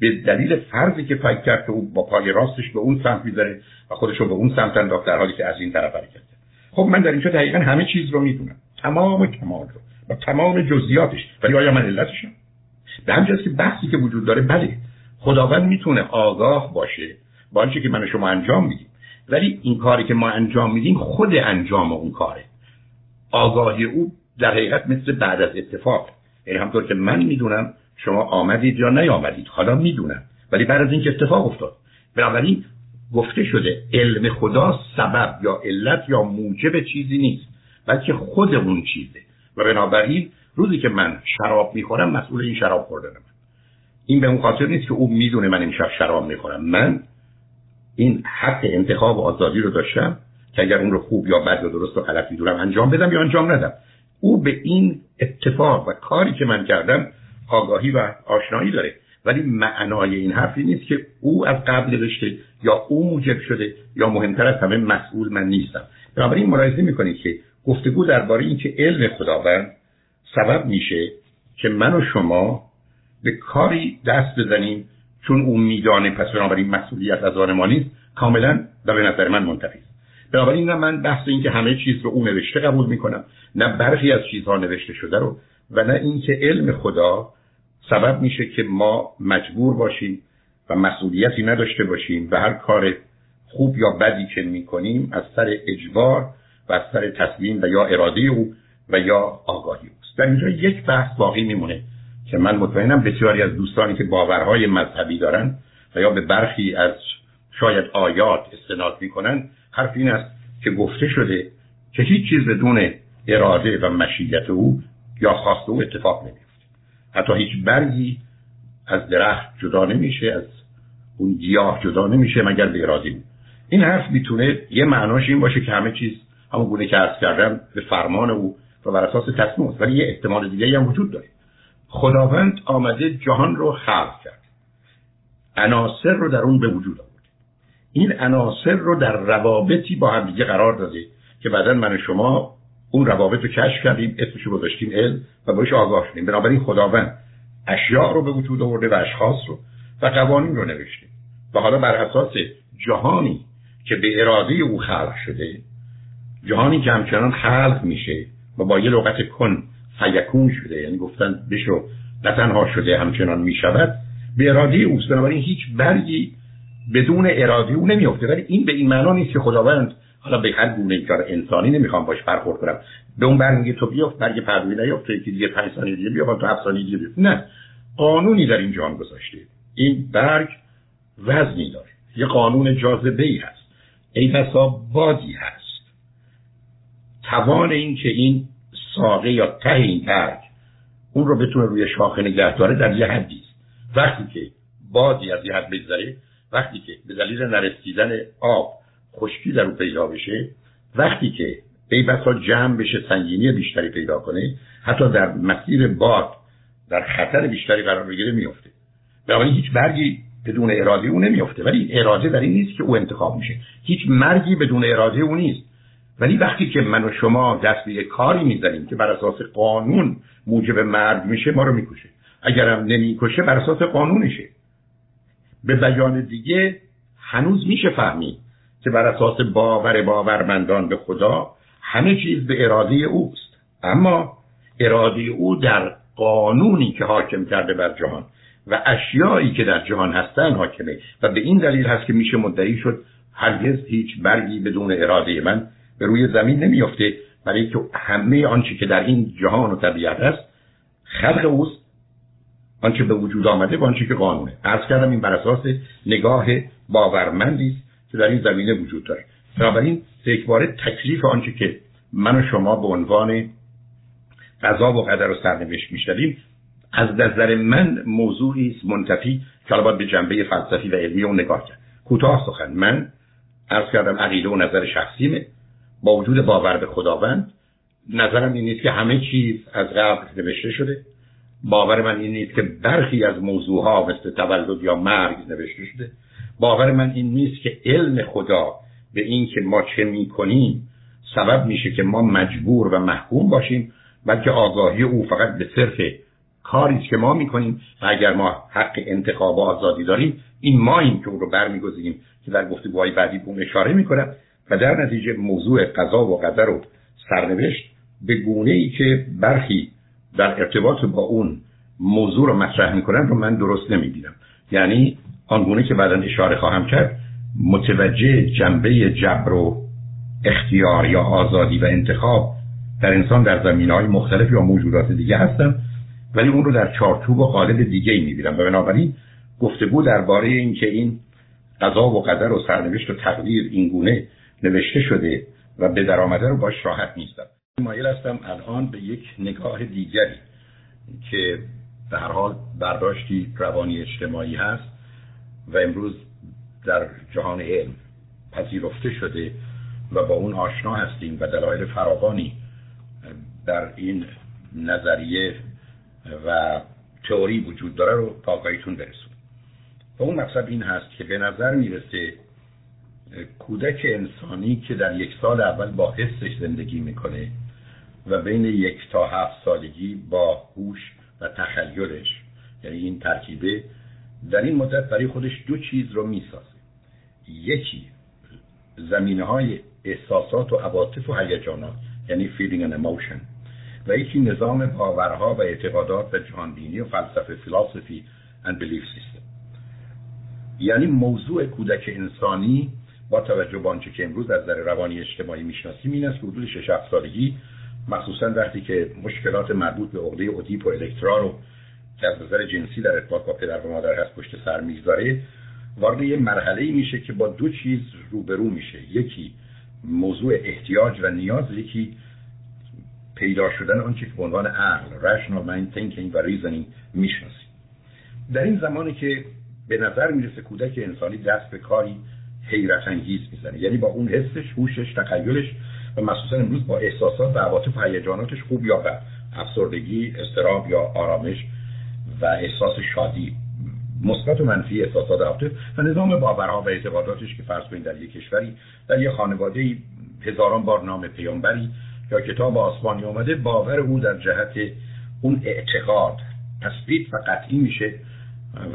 به دلیل فرضی که فکر کرد که او با پای راستش به اون سمت می‌ذاره و خودش رو به اون سمت انداخت در حالی که از این طرف حرکت خب من در اینجا دقیقا همه چیز رو می‌دونم. تمام کمال رو و تمام جزئیاتش. ولی آیا من علتشم؟ به همجاست که بحثی که وجود داره بله خداوند می‌تونه آگاه باشه با آنچه که من شما انجام میدیم. ولی این کاری که ما انجام میدیم خود انجام اون کاره. آگاهی او در حقیقت مثل بعد از اتفاق. یعنی همطور که من می‌دونم شما آمدید یا نیامدید حالا می‌دونم ولی بعد از اینکه اتفاق افتاد. بنابراین گفته شده علم خدا سبب یا علت یا موجب چیزی نیست بلکه خود اون چیزه. و بنابراین روزی که من شراب می‌خورم مسئول این شراب خوردن من. این به اون خاطر نیست که او می‌دونه من امشب شراب می‌خورم. من این حق انتخاب و آزادی رو داشتم که اگر اون رو خوب یا بد یا درست و غلط می‌دونم انجام بدم یا انجام ندم. او به این اتفاق و کاری که من کردم آگاهی و آشنایی داره. ولی معنای این حرفی نیست که او از قبل نوشته یا او موجب شده یا مهمتر از همه مسئول من نیستم. بنابراین ملاحظه می‌کنید که گفتگو درباره اینکه علم خداوند سبب میشه که من و شما به کاری دست بزنیم چون او میدانه پس بنابراین مسئولیت از آن ما نیست کاملا در نظر من منتفی است. بنابراین نه من بحث این که همه چیز رو او نوشته قبول می‌کنم نه برخی از چیزها نوشته شده رو و نه اینکه علم خدا سبب میشه که ما مجبور باشیم و مسئولیتی نداشته باشیم و هر کار خوب یا بدی که می‌کنیم از سر اجبار و از سر تصمیم و یا اراده او و یا آگاهی اوست. در اینجا یک بحث باقی میمونه که من مطمئنم بسیاری از دوستانی که باورهای مذهبی دارن و یا به برخی از شاید آیات استناد می‌کنن حرف این است که گفته شده که هیچ چیز بدون اراده و مشیت او یا خواست او اتفاق نمیفته حتی هیچ برگی از درخت جدا نمیشه از اون گیاه جدا نمیشه مگر به اراده او این حرف می‌تونه یه معناش این باشه که همه چیز همون گونه که عرض کردم به فرمان او و بر اساس تصمیم است. ولی یه احتمال دیگه هم وجود داره. خداوند آمده جهان رو خلق کرد. عناصر رو در اون به وجود آورد. این عناصر رو در روابطی با هم دیگه قرار داده که بعدا من شما اون روابط رو کشف کردیم اسمش رو گذاشتیم علم و باش آگاه شدیم. بنابراین خداوند اشیاء رو به وجود آورده و اشخاص رو و قوانین رو نوشته. و حالا بر اساس جهانی که به اراده او خلق شده جهانی که همچنان خلق میشه و با یه لغت کن فیکون شده یعنی گفتن بشو نه تنها شده همچنان می‌شود به اراده اوست. بنابراین هیچ برگی بدون اراده او نمیفته ولی این به این معنا نیست که خداوند حالا به هر گونه کار انسانی نمی‌خوام باش برخورد کنم. به اون برگ میگه تو بیافت برگ پروی نیافت تو یکی دیگه 5 ثانیه دیگه بیافت تو 7 ثانیه دیگه نه. قانونی در این جهان گذاشته این برگ وزنی داره. یه قانون جاذبه ای هست. ای بسا بادی هست. توان این که این ساقه یا ته این برگ اون رو بتونه روی شاخه نگه داره در یه حدی وقتی که بادی از یه حد بگذره وقتی که به دلیل نرسیدن آب خشکی در او پیدا بشه وقتی که ای بسا جمع بشه سنگینی بیشتری پیدا کنه حتی در مسیر باد در خطر بیشتری قرار بگیره میفته بنابراین هیچ برگی بدون اراده او نمیفته ولی اراده در این نیست که او انتخاب میشه. هیچ مرگی بدون اراده او نیست. ولی وقتی که من و شما دست به کاری می‌زنیم که بر اساس قانون موجب مرگ میشه ما رو می‌کشه. اگرم نمی‌کشه بر اساس قانونشه. به بیان دیگه هنوز میشه فهمید. که بر اساس باور باورمندان به خدا همه چیز به اراده اوست. اما اراده او در قانونی که حاکم کرده بر جهان و اشیایی که در جهان هستن حاکمه. و به این دلیل هست که میشه مدعی شد هرگز هیچ برگی بدون اراده من به روی زمین نمیافته. برای که همه آنچه که در این جهان و طبیعت است خلق اوست. آنچه به وجود آمده و آنچه که قانونه. عرض کردم این بر اساس نگاه باورمندی است. که در این زمینه وجود داره. بنابراین باره تکلیف آنچه که من و شما به عنوان قضا و قدر و سرنوشت میشنویم از نظر من موضوعی است منتفی که باید به جنبه فلسفی و علمی اون نگاه کرد. کوتاه سخن. من عرض کردم عقیده و نظر شخصیمه. با وجود باور به خداوند نظرم این نیست که همه چیز از قبل نوشته شده. باور من این نیست که برخی از موضوع ها مثل تولد یا مرگ نوشته شده. باور من این نیست که علم خدا به این که ما چه می‌کنیم سبب میشه که ما مجبور و محکوم باشیم بلکه آگاهی او فقط به صرف کاری که ما می‌کنیم و اگر ما حق انتخاب و آزادی داریم این ما این که اون رو برمیگزینیم که در گفتگوهای بعدی به اون اشاره می‌کنم و در نتیجه موضوع قضا و قدر و سرنوشت به گونه ای که برخی در ارتباط با اون موضوع رو مطرح می‌کنن رو من درست نمی‌بینم. یعنی آنگونه که بعدا اشاره خواهم کرد متوجه جنبه جبر و اختیار یا آزادی و انتخاب در انسان در زمین های مختلف یا موجودات دیگه هستن ولی اون رو در چارچوب و قالب دیگه می‌بینم. و بنابراین گفتگو درباره اینکه این قضا و قدر و سرنوشت و تقدیر این گونه نوشته شده و به درآمده رو باش راحت نیستم. مایل هستم الان به یک نگاه دیگری که به هر حال برداشتی روانی اجتماعی هست. و امروز در جهان علم پذیرفته شده و با اون آشنا هستیم و دلایل فراوانی در این نظریه و تئوری وجود داره رو تا آگاهیتون برسون و اون مقصد این هست که به نظر می‌رسه کودک انسانی که در یک سال اول با حسش زندگی می‌کنه و بین یک تا هفت سالگی با هوش و تخیلش یعنی این ترکیبه در این مدت برای خودش دو چیز رو می‌سازه. یکی زمینه های احساسات و عواطف و هیجانات یعنی feeling and emotion و یکی نظام باورها و اعتقادات و جهانبینی و فلسفه فلسفی and belief system. یعنی موضوع کودک انسانی با توجه به آنچه که امروز از نظر روانی اجتماعی می‌شناسیم این است که حدود 6 سالگی مخصوصا وقتی که مشکلات مربوط به عقده ادیپ و الکترا رو که از نظر جنسی در ارتباط با پدر و مادر هست پشت سر می‌گذاره وارد یه مرحله میشه که با دو چیز روبرو میشه. یکی موضوع احتیاج و نیاز یکی پیدا شدن آنچه که به عنوان عقل rational mind thinking و reasoning می‌شناسیم. در این زمانی که به نظر می‌رسه کودک انسانی دست به کاری حیرت انگیز می‌زنه. یعنی با اون حسش هوشش تخیلش و مخصوصا امروز با احساسات و عواطف و هیجاناتش خوب یا بد. افسردگی استراب یا آرامش و احساس شادی مثبت و منفی احساسات عواطف و نظام باورها و اعتقاداتش که فرض کنید در یک کشوری در یک خانواده هزاران بار نام پیامبری یا کتاب آسمانی اومده باور او در جهت اون اعتقاد تثبیت و قطعی میشه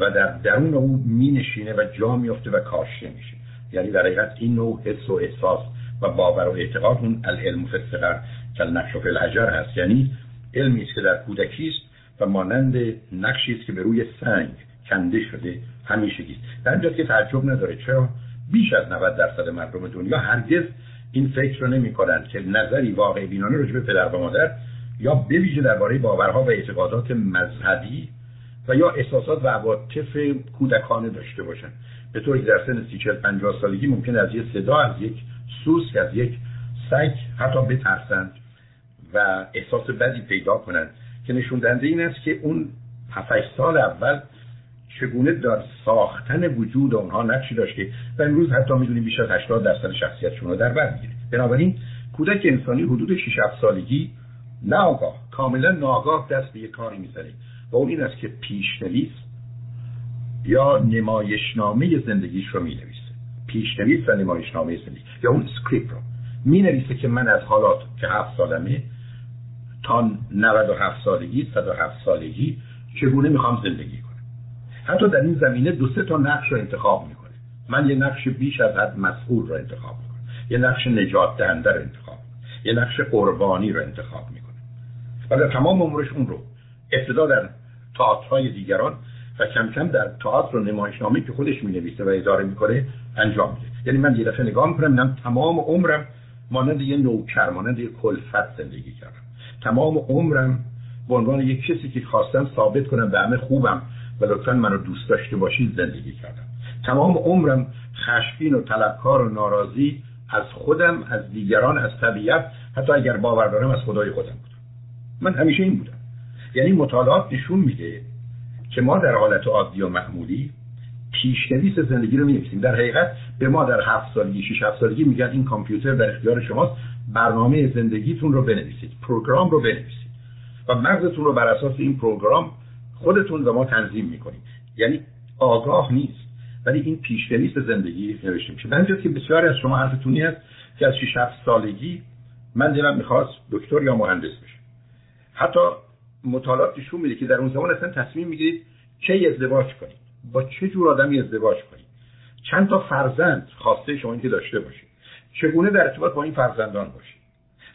و در درون او می نشینه و جا میفته و کاشته میشه. یعنی در حقیقت این نوع حس و احساس و باور و اعتقاد اون العلم فسقر کل نقش و الحجر هست. یعنی علمی که در کودکی است و مانند نقشی است که به روی سنگ کنده شده همیشگی است. در اینجا که تعجب نداره. چرا؟ بیش از 90 درصد مردم دنیا هرگز این فکر رو نمی کنند که نظری واقع بینانه راجع به پدر و مادر یا به ویژه درباره باورها و اعتقادات مذهبی و یا احساسات و عواطف کودکانه داشته باشند. به طوری که در سن سی چل پنجاه سالگی ممکن از یک صدا از یک سوسک از یک سگ حتی بترسند و احساس بدی پیدا کنند. که نشون دهنده این است که اون 7 سال اول چگونه در ساختن وجود اونها نقشی داشته و امروز حتی می‌دونیم بیش از 80 درصد شخصیتشون رو در بر می‌گیره. بنابراین کودک انسانی حدود 6 سالگی ناگاه کاملا ناگاه دست به یک کاری می‌زنه و اون این است که پیشنویس یا نمایشنامه زندگیش رو می نویسه پیشنویس و نمایشنامه زندگی یا اون script رو می نویسه که من از حالا که هفت سالمه تا 97 سالگی 107 سالگی چگونه می‌خوام زندگی کنم؟ حتی در این زمینه دو سه تا نقش رو انتخاب می‌کنه. من یه نقش بیش از حد مسئول رو انتخاب می‌کنم. یه نقش نجات دهنده رو انتخاب می‌کنم. یه نقش قربانی رو انتخاب می‌کنه و در تمام عمرش اون رو ابتدا در تئاترهای دیگران و کم کم در تئاتر و نمایشنامه که خودش می نویسه و اداره می‌کنه انجام میده. یعنی من یه دفعه نگاه می‌کنم تمام عمرم مانند یه نوکر مانند یه کلفت زندگی کردم. تمام عمرم به عنوان یک کسی که خواستم ثابت کنم به همه خوبم و لطفا منو دوست داشته باشید زندگی کردم. تمام عمرم خشمگین و طلبکار و ناراضی از خودم از دیگران از طبیعت حتی اگر باور دارم از خدای خودم بودم من همیشه این بودم. یعنی مطالعات نشون میده که ما در حالت عادی و معمولی پیشنویس زندگی رو می‌نویسیم. در حقیقت به ما در هفت سالگی شش هفت سالگی میگن این کامپیوتر در اختیار شماست. برنامه زندگیتون رو بنویسید پروگرام رو بنویسید. و مغزتون رو بر اساس این پروگرام خودتون و ما تنظیم می‌کنیم یعنی آگاه نیست ولی این پیشنویس زندگی نوشته میشه. من که بسیاری از شما حرفتونی هست که از 6 7 سالگی من دلم می‌خواست دکتر یا مهندس بشه حتی مطالعات نشون میده که در اون زمان اصلا تصمیم می‌گیرید کی ازدواج کنید. با چه جور آدمی ازدواج چند تا فرزند خواسته شما که داشته باشید. چگونه در ارتباط با این فرزندان باشید؟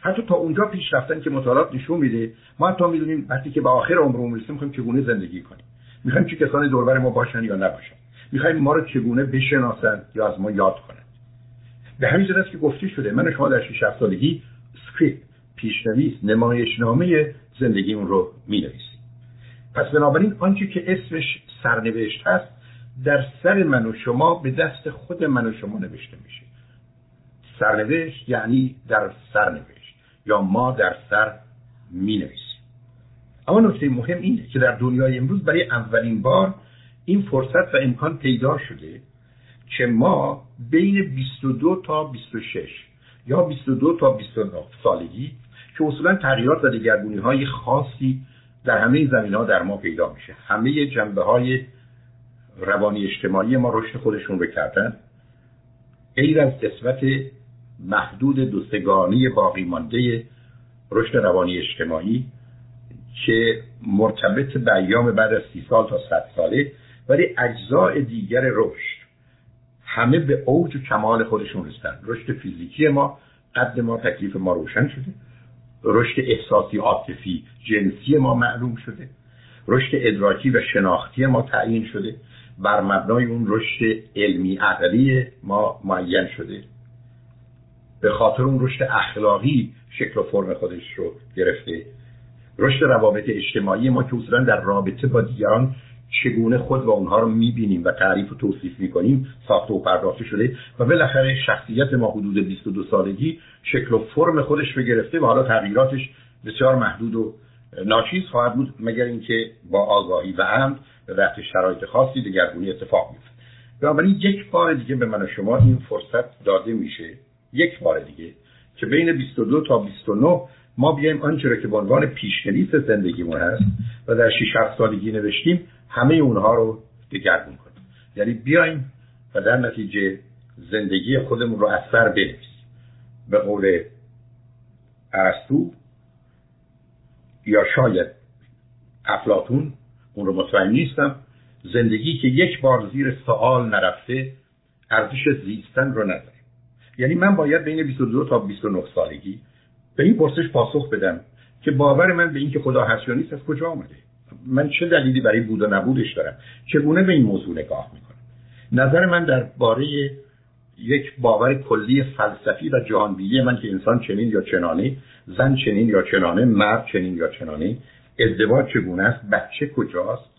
حتی تا اونجا پیش رفتن که مطالعات نشون میده ما حتی می‌دونیم وقتی که به آخر عمرمون می‌رسیم می‌خوایم چگونه زندگی کنیم. می‌خوایم چه کسانی دوربر ما باشن یا نباشن. می‌خوایم ما رو چگونه بشناسن یا از ما یاد کنن. به همین است که گفته شده من شما در 6 سالگی script پیشنویس نمایشنامه زندگیمون رو می‌نویسیم. پس بنابراین آنچه که اسمش سرنوشت هست در سر من و شما به دست خود من و شما نوشته میشه. سرنوشت یعنی در سرنوشت یا ما در سر می نویسیم اما نکته مهم اینه که در دنیای امروز برای اولین بار این فرصت و امکان پیدا شده که ما بین 22 تا 26 یا 22 تا 29 سالگی که اصولا تغییرات و دگرگونی های خاصی در همه زمین ها در ما پیدا میشه. همه جنبه های روانی اجتماعی ما رشد خودشون رو کردن. غیر از قسمت محدود دوستگانی باقی مانده رشد روانی اجتماعی که مرتبط به ایام بعد از سی سال تا صد ساله ولی اجزاء دیگر رشد. همه به اوج و کمال خودشون رسیدن. رشد فیزیکی ما قد ما تکلیف ما روشن شده. رشد احساسی عاطفی جنسی ما معلوم شده. رشد ادراکی و شناختی ما تعیین شده. بر مبنای اون رشد علمی عقلی ما معین شده. به خاطر اون رشد اخلاقی شکل و فرم خودش رو گرفته. رشد روابط اجتماعی ما که اصولا در رابطه با دیگران چگونه خود و اونها رو می‌بینیم و تعریف و توصیف می‌کنیم ساخته و پرداخته شده و بالاخره شخصیت ما حدود 22 سالگی شکل و فرم خودش رو گرفته و حالا تغییراتش بسیار محدود و ناچیز خواهد بود مگر اینکه با آگاهی و عمد به تحت شرایط خاصی دگرگونی اتفاق میفته بنابراین یک بار دیگه به من و شما این فرصت داده میشه یک بار دیگه که بین 22 تا 29 ما بیایم آنچه را که به عنوان پیشنویس زندگیمون هست و در 6 7 سالگی نوشتیم همه اونها رو دگرگون کنیم. یعنی بیایم و در نتیجه زندگی خودمون رو از سر بنویسیم. به قول ارسطو یا شاید افلاتون اون رو مطمئن نیستم زندگی که یک بار زیر سوال نرفته ارزش زیستن رو نداره. یعنی من باید بین 22 تا 29 سالگی به این پرسش پاسخ بدم که باور من به اینکه خدا هست یا نیست از کجا آمده. من چه دلیلی برای بود و نبودش دارم؟ چگونه به این موضوع نگاه می‌کنم؟ نظر من درباره یک باور کلی فلسفی و جهانبینی من که انسان چنین یا چنانه زن چنین یا چنانه مرد چنین یا چنانه ازدواج چگونه است بچه کجاست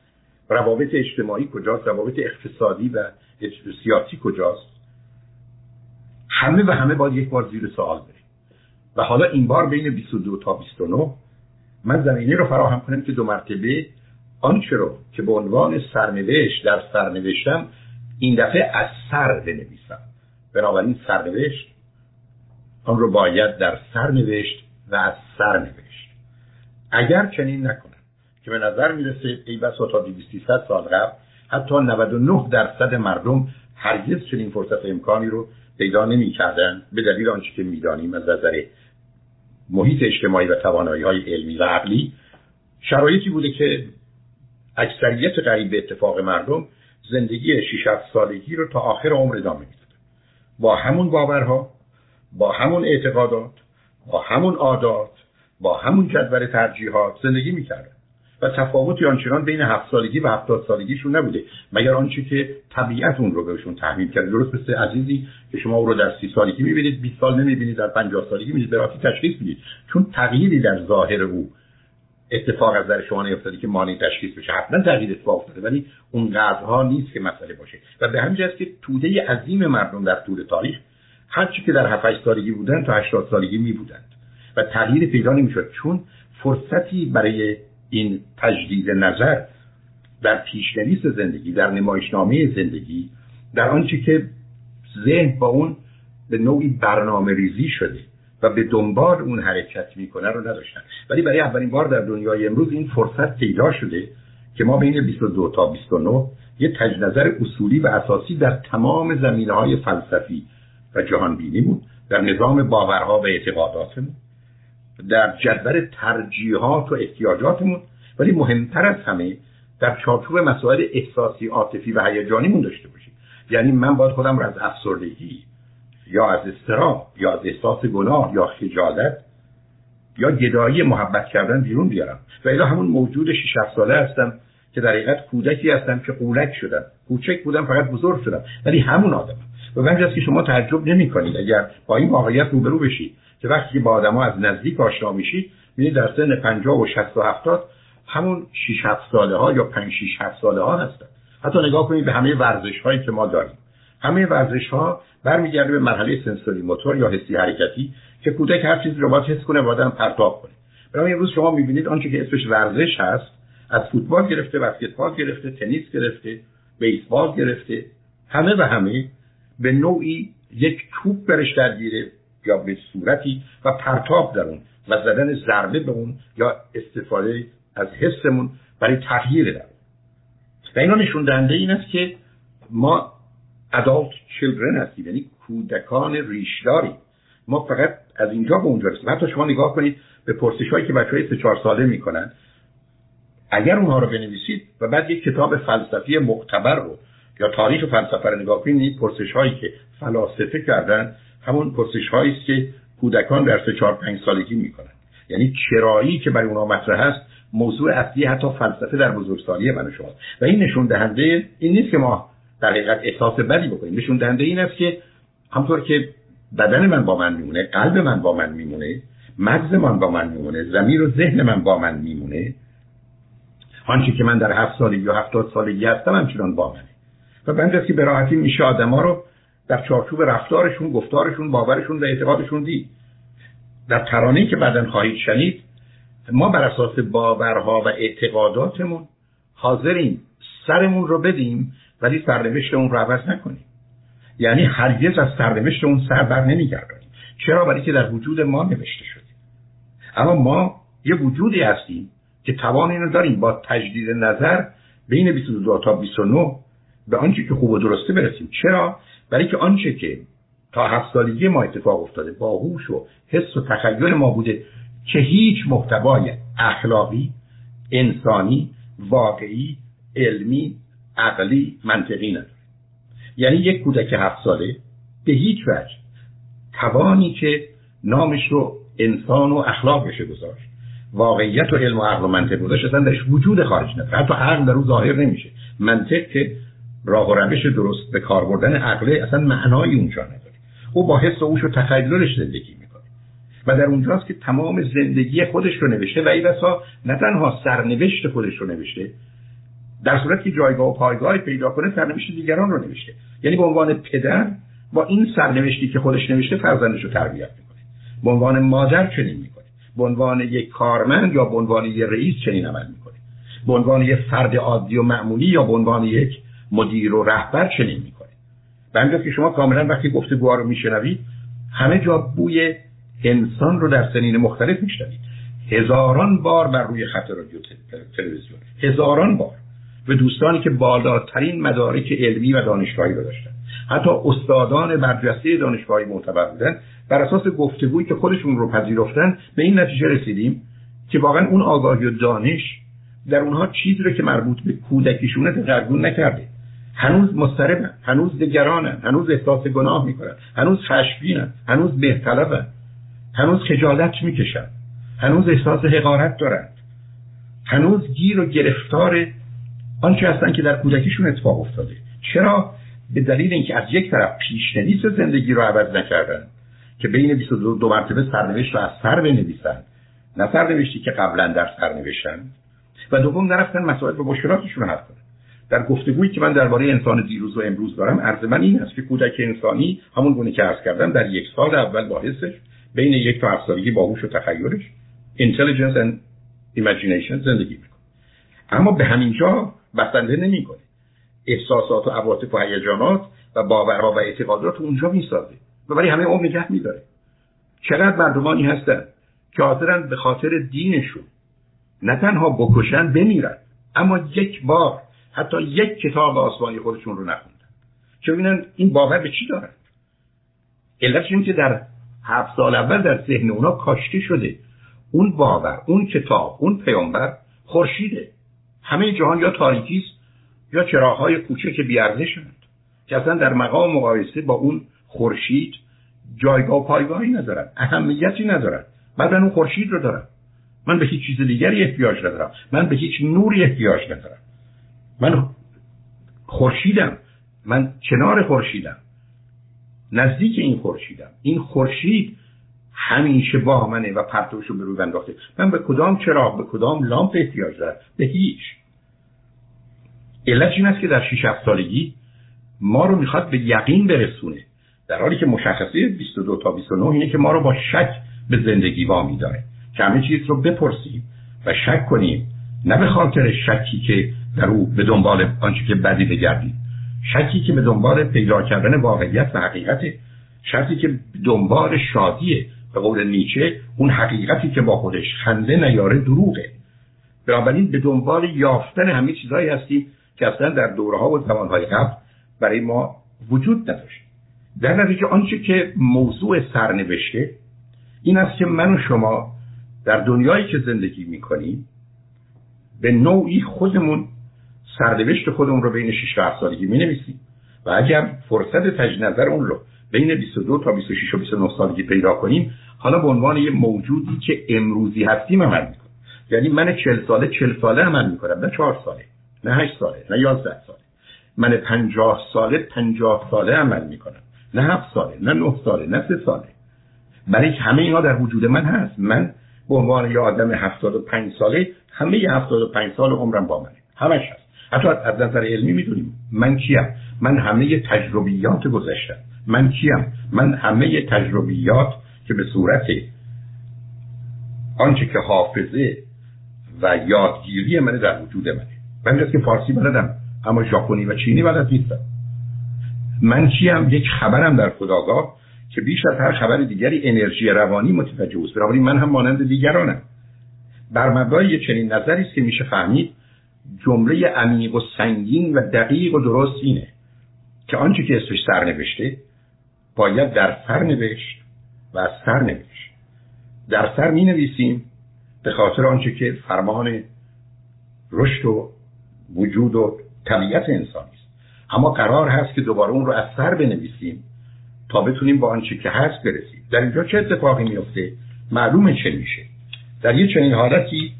روابط اجتماعی کجاست روابط اقتصادی و سیاسی کجاست. همه و همه باید یک بار زیر سوال بریم. و حالا این بار بین 22 تا 29 من زمینه رو فراهم کنم که دو مرتبه آنچه رو که به عنوان سرنوشت در سرنوشتم این دفعه از سر بنویسم. بنابراین سرنوشت آن رو باید در سرنوشت و از سر نوشت اگر چنین نکنم که به نظر می‌رسه ای بسا تا 200 سال قبل حتی 99 درصد مردم هرگز چنین فرصت امکانی رو پیدا نمی کردن به دلیل آنچه که می‌دانیم از نظر محیط اجتماعی و توانایی های علمی و عقلی شرایطی بوده که اکثریت قریب به اتفاق مردم زندگی 6 سالگی رو تا آخر عمر ادامه می‌داد. با همون باورها با همون اعتقادات با همون عادات با همون جدول ترجیحات زندگی می‌کردن و تفاوتی آنچنان بین هفت سالگی و هفتاد سالگیشون نبوده. مگر آنچه که طبیعت اون رو بهشون تحمیل کرده. درست مثل عزیزی که شما او رو در سی سالگی می‌بینید 20 سال نمی‌بینید در 50 سالگی می‌بینید. به تشخیص می‌دید. چون تغییری در ظاهر او اتفاق از در شما نیفتاده که مانع تشخیص بشه. حتما تغییر اتفاق افتاده ولی اون قدرها نیست که مسئله باشه. و به همین که توده عظیم مردم در طول تاریخ هر که در 7 سالگی بودن تا 80 سالگی می بودند. و تغییر پیدا نمی‌شد چون فرصتی برای این تجدید نظر در پیشنویس زندگی در نمایشنامه زندگی در آنچه که ذهن با اون به نوعی برنامه ریزی شده و به دنبال اون حرکت می‌کنه رو نداشتن. ولی برای اولین بار در دنیای امروز این فرصت پیدا شده که ما بین 22 تا 29 یه تجنظر اصولی و اساسی در تمام زمینه های فلسفی و جهان بینیمون در نظام باورها و اعتقاداتمون در جدول ترجیحات و احتیاجاتمون. ولی مهمتر از همه در چارچوب مسائل احساسی عاطفی و هیجانیمون داشته باشیم. یعنی من باید خودم رو از افسردگی یا از استراب یا از احساس گناه یا خجالت یا گدایی محبت کردن بیرون بیارم. و الا همون موجود 6 ساله هستم که در حقیقت کودکی هستم که قولک شدم. کوچک بودم فقط بزرگ شدم. ولی همون آدمم. و به که شما تعجب نمی کنید اگر با این واقعیت روبرو بشید که وقتی با آدما از نزدیک آشنا میشید می‌بینید در سن 50 و 60 و 70 همون 6 7 ساله ها یا 5 6 7 ساله ها هستن. حتی نگاه کنید به همه ورزش هایی که ما داریم. همه ورزش ها برمیگرده به مرحله سنسوری موتور یا حسی حرکتی که کودک هر چیزی رو باید حس کنه و آدم پرتاب کنه. برای امروز شما می‌بینید آنچه که اسمش ورزش هست از فوتبال گرفته بسکتبال گرفته تنیس گرفته بیسبال گرفته همه و همه به نوعی یک توپ برش درگیره یا به صورتی و پرتاب در اون و زدن ضربه به اون یا استفاده از حسمون برای تغییر در و اینا نشون دهنده این است که ما adult children هستیم یعنی کودکان ریشداری. ما فقط از اینجا به اونجا رسیم حتی شما نگاه کنید به پرسش هایی که بچه های سه چهار ساله می‌کنن اگر اونها رو بنویسید و بعد یک کتاب فلسفی معتبر رو یا تاریخ فلسفه رو نگاه کنید پرسش هایی که فلاسفه کردن همون پرسش هایی است که کودکان در سه چهار پنج سالگی می‌کنن. یعنی چرایی که برای اونها مطرح است موضوع اصلی حتی فلسفه در بزرگسالی من شما و این نشون دهنده این نیست که ما در حقیقت احساس بدی بکنیم. نشون دهنده این است که همطور که بدن من با من میمونه قلب من با من میمونه مغز من با من میمونه زمیر و ذهن من با من میمونه آنچه که من در هفت سالگی یا هفتاد سالگی هستم همچنان با منه. و بند که به راحتی میشه آدما رو در چارچوب رفتارشون گفتارشون باورشون و اعتقادشون دید. در ترانه‌ای که بعدا خواهید شنید ما بر اساس باورها و اعتقاداتمون حاضریم سرمون رو بدیم ولی سرنوشت اون رو عوض نکنیم. یعنی هرگز از سرنوشت اون سر بر نمیگردانیم. چرا؟ برای که در وجود ما نوشته شده. اما ما یه وجودی هستیم که توان اینو داریم با تجدید نظر بین 22 تا 29 به آنچه که خوب و درسته برسیم. چرا؟ برای که آنچه که تا هفت سالگی ما اتفاق افتاده با هوش و حس و تخیل ما بوده که هیچ محتوای اخلاقی انسانی واقعی علمی عقلی منطقی نداره. یعنی یک کودک هفت ساله به هیچ وجه توانی که نامش رو انسان و اخلاق بشه گذاشت. واقعیت و علم و عقل و منطق گذاشت. اصلا درش وجود خارج نداره. حتی عقل در او ظاهر نمیشه. منطق که راه و روش درست به کار بردن عقله اصلا معنای اونجا نداره. او با حس و اوش و تخیلش زندگی می‌کنه. و در اونجاست که تمام زندگی خودش رو نوشته و این نه تنها سرنوشت خودش رو نوشته در صورت که جایگاه و پایگاه پیدا کنه سرنوشت دیگران رو نوشته. یعنی به عنوان پدر با این سرنوشتی که خودش نوشته فرزندش رو تربیت می‌کنه. به عنوان مادر چنین می‌کنه. به عنوان یک کارمند یا به عنوان یک رئیس چنین عمل می‌کنه. به عنوان یک فرد عادی و معمولی یا به عنوان یک مدیر و رهبر چنین می‌کنه به که شما کاملا وقتی گفتگوها رو میشنوید همه جا بوی انسان رو در سنین مختلف میشنوید. هزاران بار بر روی خط رادیو تلویزیون. هزاران بار. به دوستانی که بالاترین مدارک علمی و دانشگاهی رو داشتن. حتی استادان برجسته دانشگاهی معتبر بودن. بر اساس گفتگویی که خودشون رو پذیرفتن به این نتیجه رسیدیم که واقعا اون آگاهی و دانش در اونها چیزی رو که مربوط به کودکیشونه دگرگون نکرده. هنوز مضطربن هنوز دگرانن هنوز احساس گناه می‌کنن هنوز خشمگینن هنوز بهطلبن هنوز خجالت می‌کشن هنوز احساس حقارت دارند هنوز گیر و گرفتار آنچه هستن که در کودکیشون اتفاق افتاده. چرا؟ به دلیل اینکه از یک طرف پیشنویس زندگی رو عوض نکردن که بین 22 دو مرتبه سرنوشت رو از سر بنویسن نه سرنوشتی که قبلا در سر نوشتن و دوم نرفتن مسائل و مشکلاتشون رو حل کنن. در گفتگویی که من درباره انسان دیروز و امروز دارم عرض من این است که کودک انسانی همون گونه که عرض کردم در یک سال اول با حسش بین یک تا هفت سالگی با هوش و تخیلش intelligence and imagination زندگی می‌کنه. اما به همین جا بسنده نمی‌کنه. احساسات و عواطف و هیجانات و باورها و اعتقادات اونجا می‌سازه و برای همه عمر نگه میداره. چقدر مردمانی هستن که حاضرن به خاطر دینشون نه تنها بکشن بمیرن. اما یک بار حتی یک کتاب آسمانی خودشون رو نخوندن. چه ببینن این باور به چی دارن؟ علتش این که در هفت سال اول در ذهن اونا کاشته شده. اون باور اون کتاب اون پیامبر خورشیده. همه جهان یا تاریکی است یا چراغهای کوچک بیارزشند که اصلا در مقام مقایسه با اون خورشید جایگاه پایگاهی ندارد اهمیتی ندارد بعد اون خورشید رو دارم من به هیچ چیز دیگری احتیاج ندارم. من به هیچ نوری احتیاج ندارم. من خورشیدم. من کنار خورشیدم. نزدیک این خورشیدم. این خورشید همیشه با منه و پرتوشو به روی انداخته. من به کدام چراغ به کدام لامپ احتیاج دارم؟ به هیچ. علت این است که در 6 سالگی ما رو می‌خواد به یقین برسونه. در حالی که مشخصه 22 تا 29 اینه که ما رو با شک به زندگی وامی داره که همه چیز رو بپرسیم و شک کنیم. نه به خاطر شکی که در او به دنبال آنچه که بدی بگردیم شکی که به دنبال پیدا کردن واقعیت و حقیقت شکی که دنبال شادیه به قول نیچه اون حقیقتی که با خودش خنده نیاره دروغه. بنابراین به دنبال یافتن همه چیزهایی هستیم که اصلا در دوره ها و زمانهای قبل برای ما وجود نداشت. در نتیجه آنچه که موضوع سرنوشته این است که من و شما در دنیایی که زندگی می‌کنیم به نوعی خودمون سرنوشت خودمون رو بین 6 و 7 سالگی می نویسیم و اگر فرصت تجدید نظر اون رو بین 22 تا 26 و 29 سالگی پیدا کنیم حالا به عنوان یه موجودی که امروزی هستیم عمل می‌کنیم یعنی من 40 ساله 40 ساله عمل می‌کنم نه 4 ساله نه 8 ساله نه 11 ساله. من 50 ساله 50 ساله عمل می‌کنم. نه 7 ساله نه 9 ساله نه 3 ساله. برای همه اینا در وجود من هست. من به عنوان یه آدم 75 ساله همه 75 سال عمرم با منه. همش هست. حتی از نظر علمی می‌دونیم. من کیم؟ من همه تجربیات گذشتم. من کیم؟ من همه تجربیات که به صورت آنچه که حافظه و یادگیری من در وجود منه. من که فارسی بلدم اما ژاپنی و چینی بلد نیستم. من کیم؟ یک خبرم در خداگاه که بیش از هر خبر دیگری انرژی روانی متوجه است. بنابراین من هم مانند دیگرانم. بر مبنای چنین نظری است که میشه فهمید جمله عمیق و سنگین و دقیق و درست اینه که آنچه که اسمش سرنوشته باید در سر نوشت و از سر در سر می نویسیم به خاطر آنچه که فرمان رشد و وجود و طبیعت انسانی است. اما قرار هست که دوباره اون رو از سر بنویسیم تا بتونیم با آنچه که هست برسیم. در اینجا چه اتفاقی میفته؟ معلومه چه میشه. در یه چنین حالتی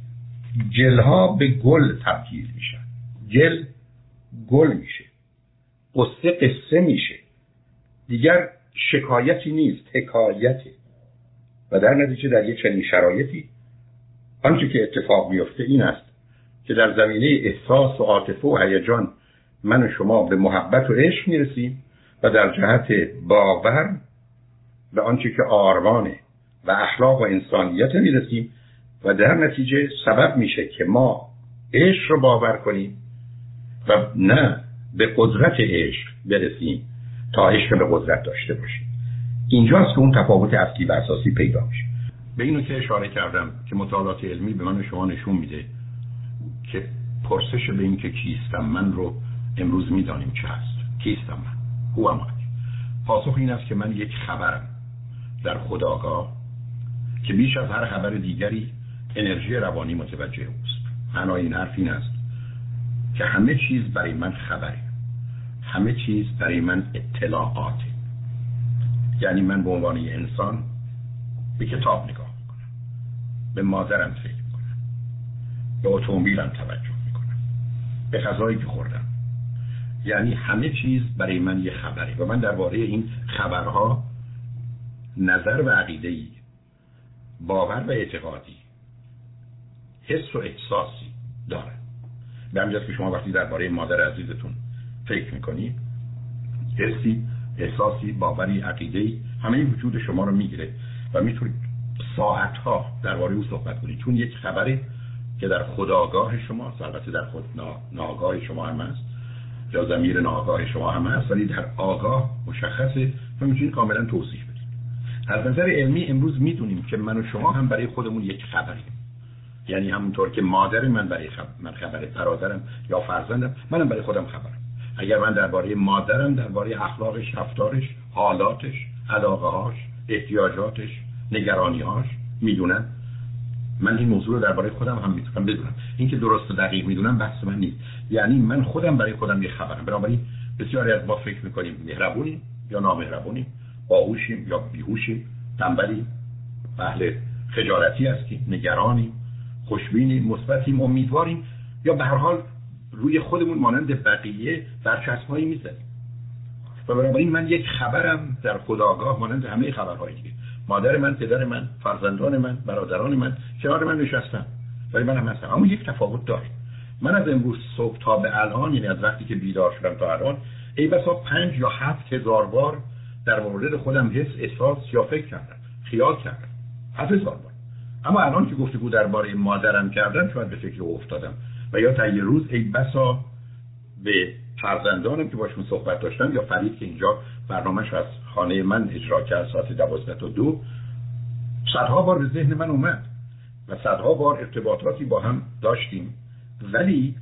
جلها به گل تبدیل میشن. جل گل میشه. قصه قصه میشه. دیگر شکایتی نیست حکایته. و در نتیجه در یه چنین شرایطی آنچه که اتفاق میفته این است که در زمینه احساس و عاطفه و هیجان من و شما به محبت و عشق می‌رسیم و در جهت باور به آنچه که آرمانه و اخلاق و انسانیت می‌رسیم و در نتیجه سبب میشه که ما عشق رو باور کنیم و نه به قدرت عشق برسیم تا عشق به قدرت داشته باشیم. اینجاست که اون تفاوت اصلی و اساسی پیدا میشه. به اینو که اشاره کردم که مطالعات علمی به من شما نشون میده که پرسش به این که کیستم من رو امروز می‌دانیم چه هست. کیستم من؟ هو پاسخ این است که من یک خبرم در خداگاه که بیش از هر خبر دیگری انرژی روانی متوجه اوست. معنای این حرف این است که همه چیز برای من خبره. همه چیز برای من اطلاعاته. یعنی من به عنوان انسان به کتاب نگاه می‌کنم. به مادرم فکر می‌کنم. به اتومبیلم توجه می‌کنم. به غذایی که خوردم. یعنی همه چیز برای من یه خبره. و من درباره این خبرها نظر و عقیده باور و اعتقادی حس و احساسی داره. به همجاست که شما وقتی درباره مادر عزیزتون فکر می‌کنید حسی احساسی باوری عقیده همه وجود شما رو می‌گیره و می‌تونید ساعتها درباره او صحبت کنید چون یک خبره که در خداگاه شما البته در خود ناگاه شما هم هست یا زمیر ناگاه شما هم هست ولی در آگاه مشخصه و می‌تونید کاملا توصیح بدید از نظر علمی امروز می‌دونیم که من و شما هم برای خودمون یک خبریم. یعنی همونطور که مادر من برای خب... من خبر برادرم یا فرزندم منم برای خودم خبرم. اگر من درباره مادرم درباره اخلاقش رفتارش حالاتش علاقه هاش احتیاجاتش نگرانی هاش می‌دونم. من این موضوع رو درباره خودم هم می‌تونم بدونم. اینکه درست و دقیق می‌دونم بحث من نیست. یعنی من خودم برای خودم یه خبرم. بنابراین بسیاری از ما فکر می‌کنیم مهربونیم یا نامهربونیم. باهوشیم یا بیهوشیم. تنبلیم. اهل خجالتی هستیم نگرانیم. خوشبینیم مثبتیم امیدواریم. یا به هر حال روی خودمون مانند بقیه برچسبهایی می‌زنیم. و بنابراین من یک خبرم در خداگاه مانند همه خبرهایی دیگه. مادر من پدر من فرزندان من برادران من کنار من نشستن. ولی من هم هستم. اما یک تفاوت داره من از امروز صبح تا به الان یعنی از وقتی که بیدار شدم تا الان ای بسا پنج یا هفت هزار بار در مورد خودم حس احساس یا فکر کردم. خیال کردم. هفت هزار بار. اما الان که گفتگو درباره مادرم کردم شاید به فکر افتادم. و یا تا یه روز ای بسا به فرزندانم که باشون صحبت داشتم یا فرید که اینجا برنامهش از خانه من اجرا کرد ساعت دوازده تا دو صدها بار به ذهن من اومد و صدها بار ارتباطاتی با هم داشتیم. ولی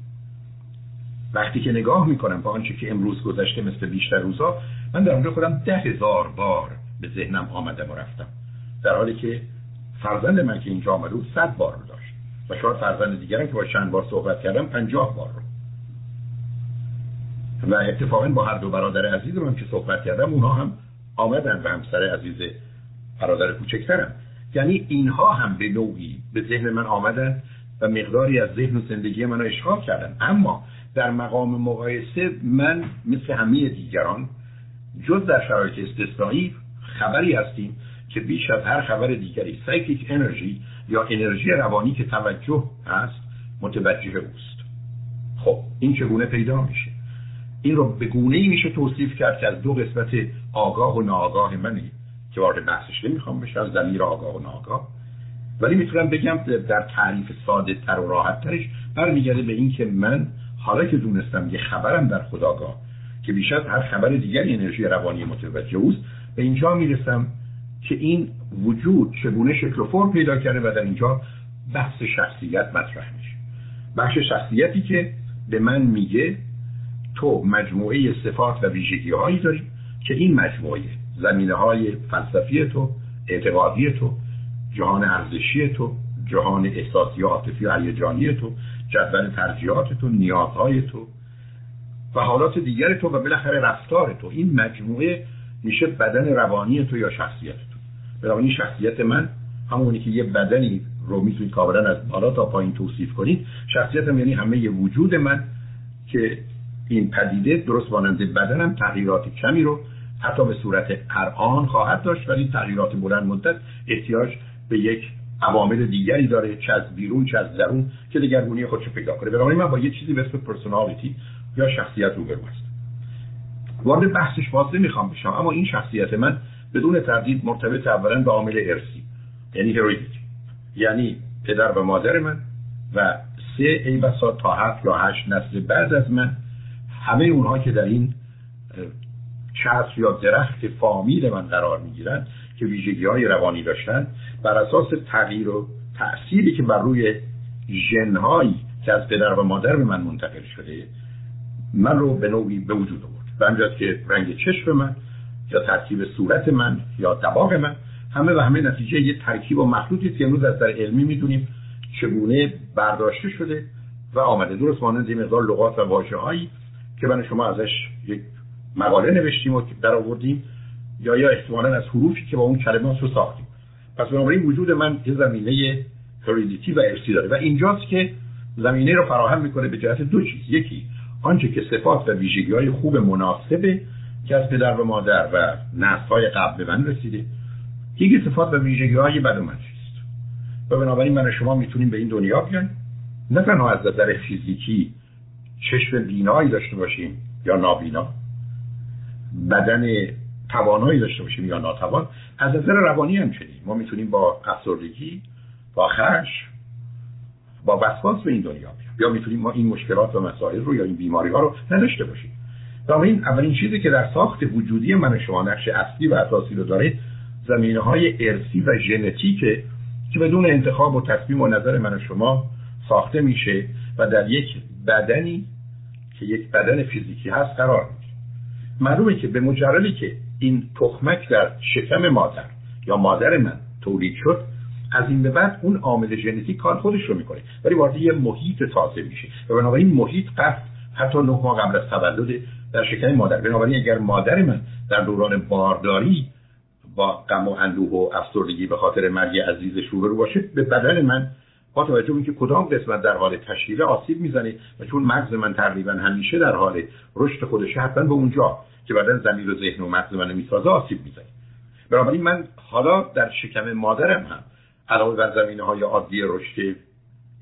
وقتی که نگاه می‌کنم با آنچه که امروز گذشته مثل بیشتر روزا من در اونجا خودم ده هزار بار به ذهنم آمدم و رفتم. در حالی که فرزند من که اینجا آمده بود صد بار رو داشت. و شاید فرزند دیگرم که با چند بار صحبت کردم پنجاه بار رو. و اتفاقا با هر دو برادر عزیز من که صحبت کردم اونها هم آمدن و همسر عزیز برادر کوچکترم. یعنی اینها هم به نوعی به ذهن من آمدن و مقداری از ذهن و زندگی من رو اشغال کردن. اما در مقام مقایسه من مثل همه دیگران جز در شرایط استثنایی خبری هستیم که بیش از هر خبر دیگری سایکیک انرژی یا انرژی روانی که توجه هست متوجه اوست. خب این چگونه پیدا میشه؟ این رو به گونه ای میشه توصیف کرد که از دو قسمت آگاه و ناآگاه منی که وارد بحثش نمی‌خوام بشه از زمیر آگاه و ناآگاه. ولی می‌تونم بگم در تعریف ساده تر و راحت ترش برمیگرده به این که من حالا که دونستم یه خبرم در خداگاه که بیش از هر خبر دیگری انرژی روانی متوجه اوست به اینجا می‌رسم که این وجود چگونه شکل و فرم پیدا کرده و در اینجا بحث شخصیت مطرح میشه. بخش شخصیتی که به من میگه تو مجموعه صفات و ویژگی هایی داری که این مجموعه زمینه های فلسفی تو اعتقادی تو جهان ارزشی تو جهان احساسی عاطفی و هیجانی تو جدول ترجیحات تو نیازهای تو و حالات دیگر تو و بالاخره رفتار تو. این مجموعه میشه بدن روانی تو یا شخصیت تو. بنابراین شخصیت من همونی که یه بدنی رو می‌تونید کاملا از بالا تا پایین توصیف کنید. شخصیتم یعنی همه وجود من که این پدیده درست مانند بدنم تغییرات کمی رو حتی به صورت الان خواهد داشت ولی تغییرات بلند مدت احتیاج به یک عوامل دیگری داره چه از بیرون چه از درون که دگرگونی خودشو پیدا کنه. بنابراین من با یه چیزی به اسم پرسونالیتی یا شخصیت روبرو هستم وارد بحثش واسه می‌خوام بشم اما این شخصیت من بدون تردید مرتبط اولا به عامل ارسی یعنی هریدیتی یعنی پدر و مادر من و سه ای بسا تا هفت یا هشت نسل بعد از من همه اونها که در این چتر یا درخت فامیل من قرار می‌گیرن که ویژگی های روانی داشتن بر اساس تغییر و تأثیری که بر روی ژنهایی که از پدر و مادر به من منتقل شده من رو به نوعی به وجود آورد. و که رنگ چشم من یا ترکیب صورت من یا دباغ من همه و همه نتیجه یه ترکیب و مخلوطی که امروز از در علمی می‌دونیم چگونه برداشته شده و آمده. درست مانند این مقدار لغات و واژه که من شما ازش یک مقاله نوشتیم و در آوردیم یا یا احتمالا از حروفی که با اون کلمات رو ساختیم. پس بنابراین وجود من یه زمینه هریدیتی و ارسی داره و اینجاست که زمینه رو فراهم می‌کنه به جهت دو چیز. یکی آنچه که صفات و ویژگی های خوب مناسبه که از پدر و مادر و نسل های قبل من رسیده. یکی صفات و ویژگی های بد و منفی و بنابراین من شما می‌تونیم به این دنیا بیایم. نه تنها از نظر فیزیکی چشم بینایی داشته باشیم یا نابینا بدن توانایی داشته باشیم یا ناتوان از نظر روانی هم چنین. ما می‌تونیم با افسردگی با خش با وسواس به این دنیا بیایم. یا می‌تونیم ما این مشکلات و مسائل رو یا این بیماری ها رو نداشته باشیم. این اولین چیزی که در ساخت وجودی من شما نقش اصلی و اساسی رو داره زمینه های ارسی و ژنتیک که بدون انتخاب و تصمیم و نظر من شما ساخته میشه و در یک بدنی که یک بدن فیزیکی هست قرار می‌گیره. معلومه که به مجردی که این تخمک در شکم مادر یا مادر من تولید شد از این به بعد اون عامل ژنتیک کار خودش رو می‌کنه. ولی وارد یه محیط تازه میشه. و بنابراین محیط قصد حتی نه ماه قبل از تولد در شکم مادر. بنابراین اگر مادر من در دوران بارداری با غم و اندوه و افسردگی به خاطر مرگ عزیزش روبرو باشه به بدن من با توجه اینکه کدام قسمت در حال تشکیل آسیب می‌زنه و چون مغز من تقریبا همیشه در حال رشد خودشه حتما به اونجا که بعدا زمین و ذهن و مغز من می‌سازه آسیب می‌زنه. بنابراین من حالا در شکم مادرم هم علاوه بر زمینه های عادی رشد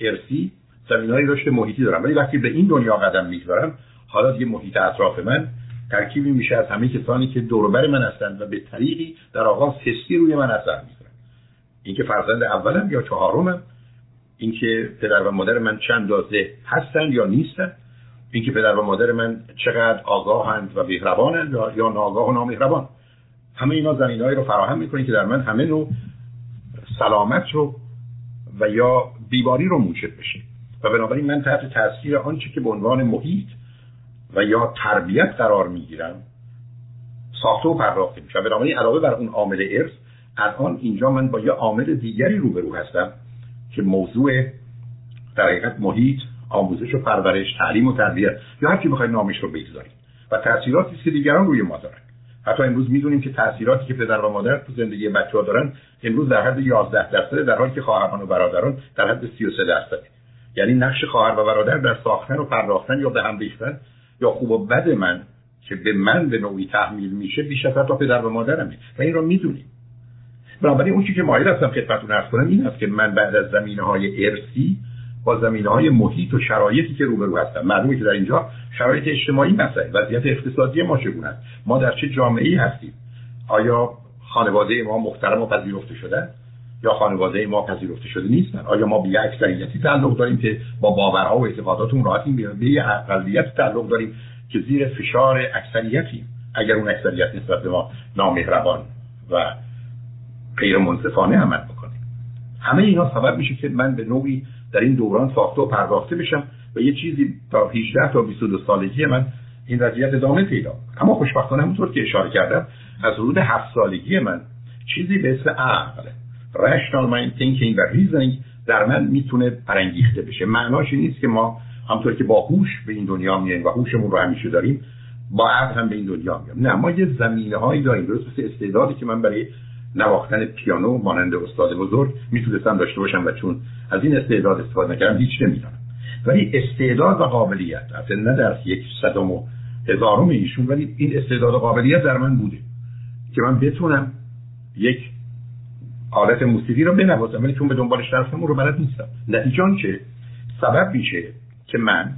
ارسی زمین های رشد محیطی دارم. ولی وقتی به این دنیا قدم می‌گذارم حالا دیگه محیط اطراف من ترکیبی میشه از همه کسانی که دوربر من هستند و به طریقی در آغاز حسی روی من اثر می‌کنن اینکه فرزند اولم یا چهارمم اینکه پدر و مادر من چند دازه هستند یا نیستند اینکه پدر و مادر من چقدر آگاهند و مهربانند یا ناآگاه و نامهربان. همه اینا زمینهایی رو فراهم می‌کنه که در من همه نوع سلامت رو و یا بیماری رو موجب بشه. و بنابراین من تحت تاثیر آنچه که به عنوان محیط و یا تربیت قرار می‌گیرم ساخته و پرداخته میشه. بنابراین علاوه بر اون عامل ارث الان اینجا من با یه عامل دیگری روبرو هستم که موضوع در حقیقت محیط آموزش و پرورش تعلیم و تربیت یا هر کی بخواید نامش رو بگذارید. و تاثیراتی که دیگران روی ما دارن. حتی امروز می‌دونیم که تاثیراتی که پدر و مادر تو زندگی بچه ها دارن امروز در حد 11 درصد در حالی که خواهران و برادران در حد 33 درصد یعنی نقش خواهر و برادر در ساختن و پرداختن یا به هم ریختن یا خوب و بد من که به من به نوعی تحمیل میشه بیش از تا پدر و مادرمه. و این رو می‌دونیم. بنابراین اون چیزی که مایل هستم خدمتتون عرض کنم این است که من بعد از زمینه های ارسی با زمینه های محیط و شرایطی که روبرو هستم. معلومه که در اینجا شرایط اجتماعی مسئله. وضعیت اقتصادی ما چگونه است؟ ما در چه جامعه ای هستیم؟ آیا خانواده ما محترم و پذیرفته شده؟ یا خانواده ما پذیرفته شده نیستن. آیا ما به یک اکثریتی تعلق داریم که با باورها و اعتقاداتون راحتیم به یک اقلیت تعلق داریم که زیر فشار اکثریتیم اگر اون اکثریت نسبت به ما نامهربان و غیر منصفانه عمل بکنه. همه اینا سبب میشه که من به نوعی در این دوران ساخته و پرداخته بشم و یه چیزی تا 18 تا 22 سالگی من این وضعیت ادامه پیدا اما خوشبختانه همونطور که اشاره کردم از حدود 7 سالگی من چیزی به اسم عقل rational mind thinking و reasoning در من می‌تونه برانگیخته بشه. معناش نیست که ما همطور که با هوش به این دنیا میاییم و هوشمون رو همیشه داریم با عقل هم به این دنیا میام نه ما یه زمینه هایی داریم. درست مثل استعدادی که من برای نواختن پیانو مانند استاد بزرگ می‌تونستم داشته باشم و چون از این استعداد استفاده نکردم هیچ نمی‌دونم ولی استعداد و قابلیت اصلا نه در یک صدم و هزارم ایشون ولی این استعداد و قابلیت در من بوده که من بتونم یک آلت موسیقی رو بنوازم ولی چون به دنبالش رفتم اون رو بلد نیستم. نتیجه که سبب میشه که من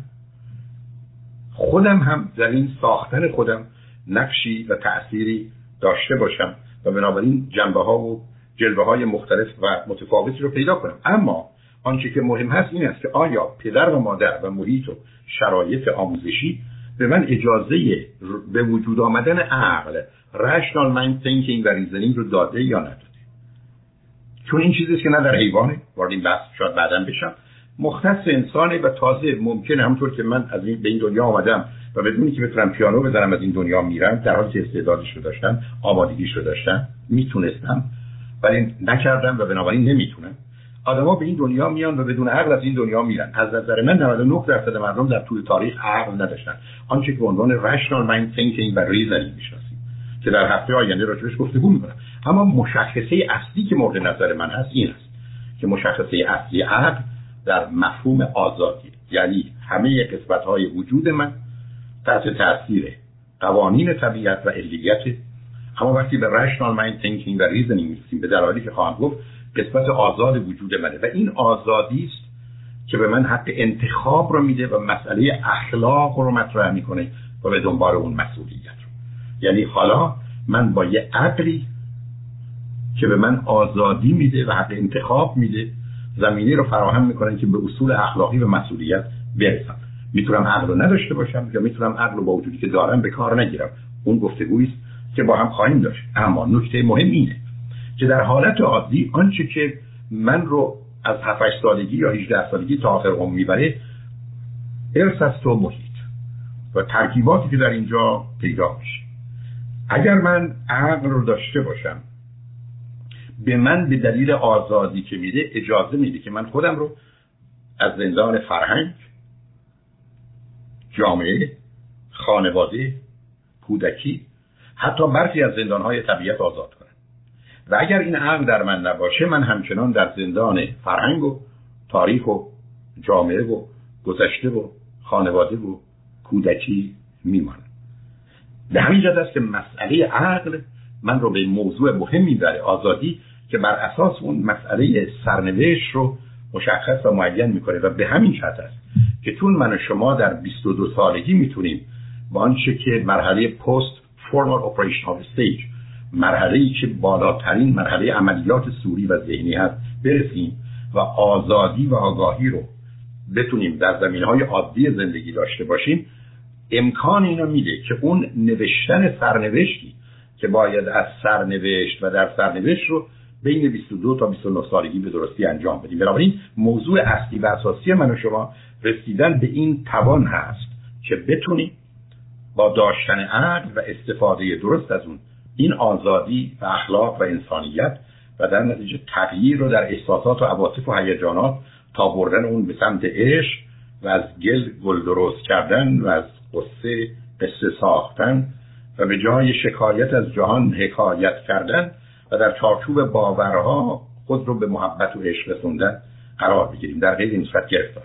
خودم هم در این ساختن خودم نقشی و تأثیری داشته باشم و بنابراین جنبه ها و جلوه های مختلف و متفاوتی رو پیدا کنم. اما آنچه که مهم هست این است که آیا پدر و مادر و محیط و شرایط آموزشی به من اجازه به وجود آمدن عقل rational mind thinking و reasoning رو داده یا نداده چون این چیزی که نه در حیوانه. وارد این بحث شاید بعدا بشم. مختص انسانه و تازه ممکنه. همونطور که من از این به این دنیا آمدم و بدونی که بتونم پیانو بزنم از این دنیا میرم. در حالی که استعدادش رو داشتم آمادگیش رو داشتم می‌تونستم. ولی نکردم و بنابراین نمی‌تونم. آدما به این دنیا میان و بدون عقل از این دنیا میرن. از نظر من 99 درصد مردم در طول تاریخ عقل نداشتن. آنچه که به عنوان rational mind thinking و reasoning می‌شناسیم. که در هفته آینده راجبش گفتگو می‌کنم. اما مشخصه اصلی که مورد نظر من هست این است که مشخصه اصلی عقل در مفهوم آزادی یعنی همه قسمت های وجود من تحت تاثیر قوانین طبیعت و علیت. اما وقتی به rational mind thinking و reasoning می‌رسیم به دلایلی که خواهم گفت قسمت آزاد وجود منه و این آزادی است که به من حق انتخاب رو میده و مسئله اخلاق رو مطرح می‌کنه و به دنبال اون مسئولیت رو. یعنی حالا من با یه عقلی که به من آزادی میده و حق انتخاب میده زمینه رو فراهم می‌کنن که به اصول اخلاقی و مسئولیت برسم. می‌تونم عقل رو نداشته باشم یا می‌تونم عقل رو با وجودی که دارم به کار نگیرم. اون گفتگویی است که با هم خواهیم داشت. اما نکته مهم اینه که در حالت عادی آنچه که من رو از 7 سالگی یا 18 سالگی تا آخر عمر می‌بره ارث است و محیط و ترکیباتی که در اینجا پیدا میشه. اگر من عقل رو داشته باشم به من به دلیل آزادی که میده اجازه میده که من خودم رو از زندان فرهنگ جامعه خانواده کودکی حتی برخی از زندانهای طبیعت آزاد کنم. و اگر این عقل در من نباشه من همچنان در زندان فرهنگ و تاریخ و جامعه و گذشته و خانواده و کودکی میمانم. به همین جد است که مسئله عقل من رو به موضوع مهم می‌بره آزادی که بر اساس اون مسئله سرنوشت رو مشخص و معین می‌کنه و به همین جهت است که تون من و شما در 22 سالگی می‌تونیم با آنچه که مرحله پست فورمال اپریشنال استیج مرحله ای که بالاترین مرحله عملیات سوری و ذهنی هست برسیم و آزادی و آگاهی رو بتونیم در زمین های عادی زندگی داشته باشیم امکان اینو میده که اون نوشتن سرنوشتی که باید از سرنوشت و در سرنوشت رو بین 22 تا 29 سالگی به درستی انجام بدیم. بنابراین موضوع اصلی و اساسی من و شما رسیدن به این توان هست که بتونیم با داشتن عقل و استفاده درست از اون این آزادی و اخلاق و انسانیت و در نتیجه تغییر رو در احساسات و عواطف و هیجانات تا بردن اون به سمت عشق و از گل گل درست کردن و از قصه قصه ساختن و به جای شکایت از جهان حکایت کردن و در چارچوب باورها خود رو به محبت و عشق رسوندن قرار بگیریم در غیر این صورت گرفتار.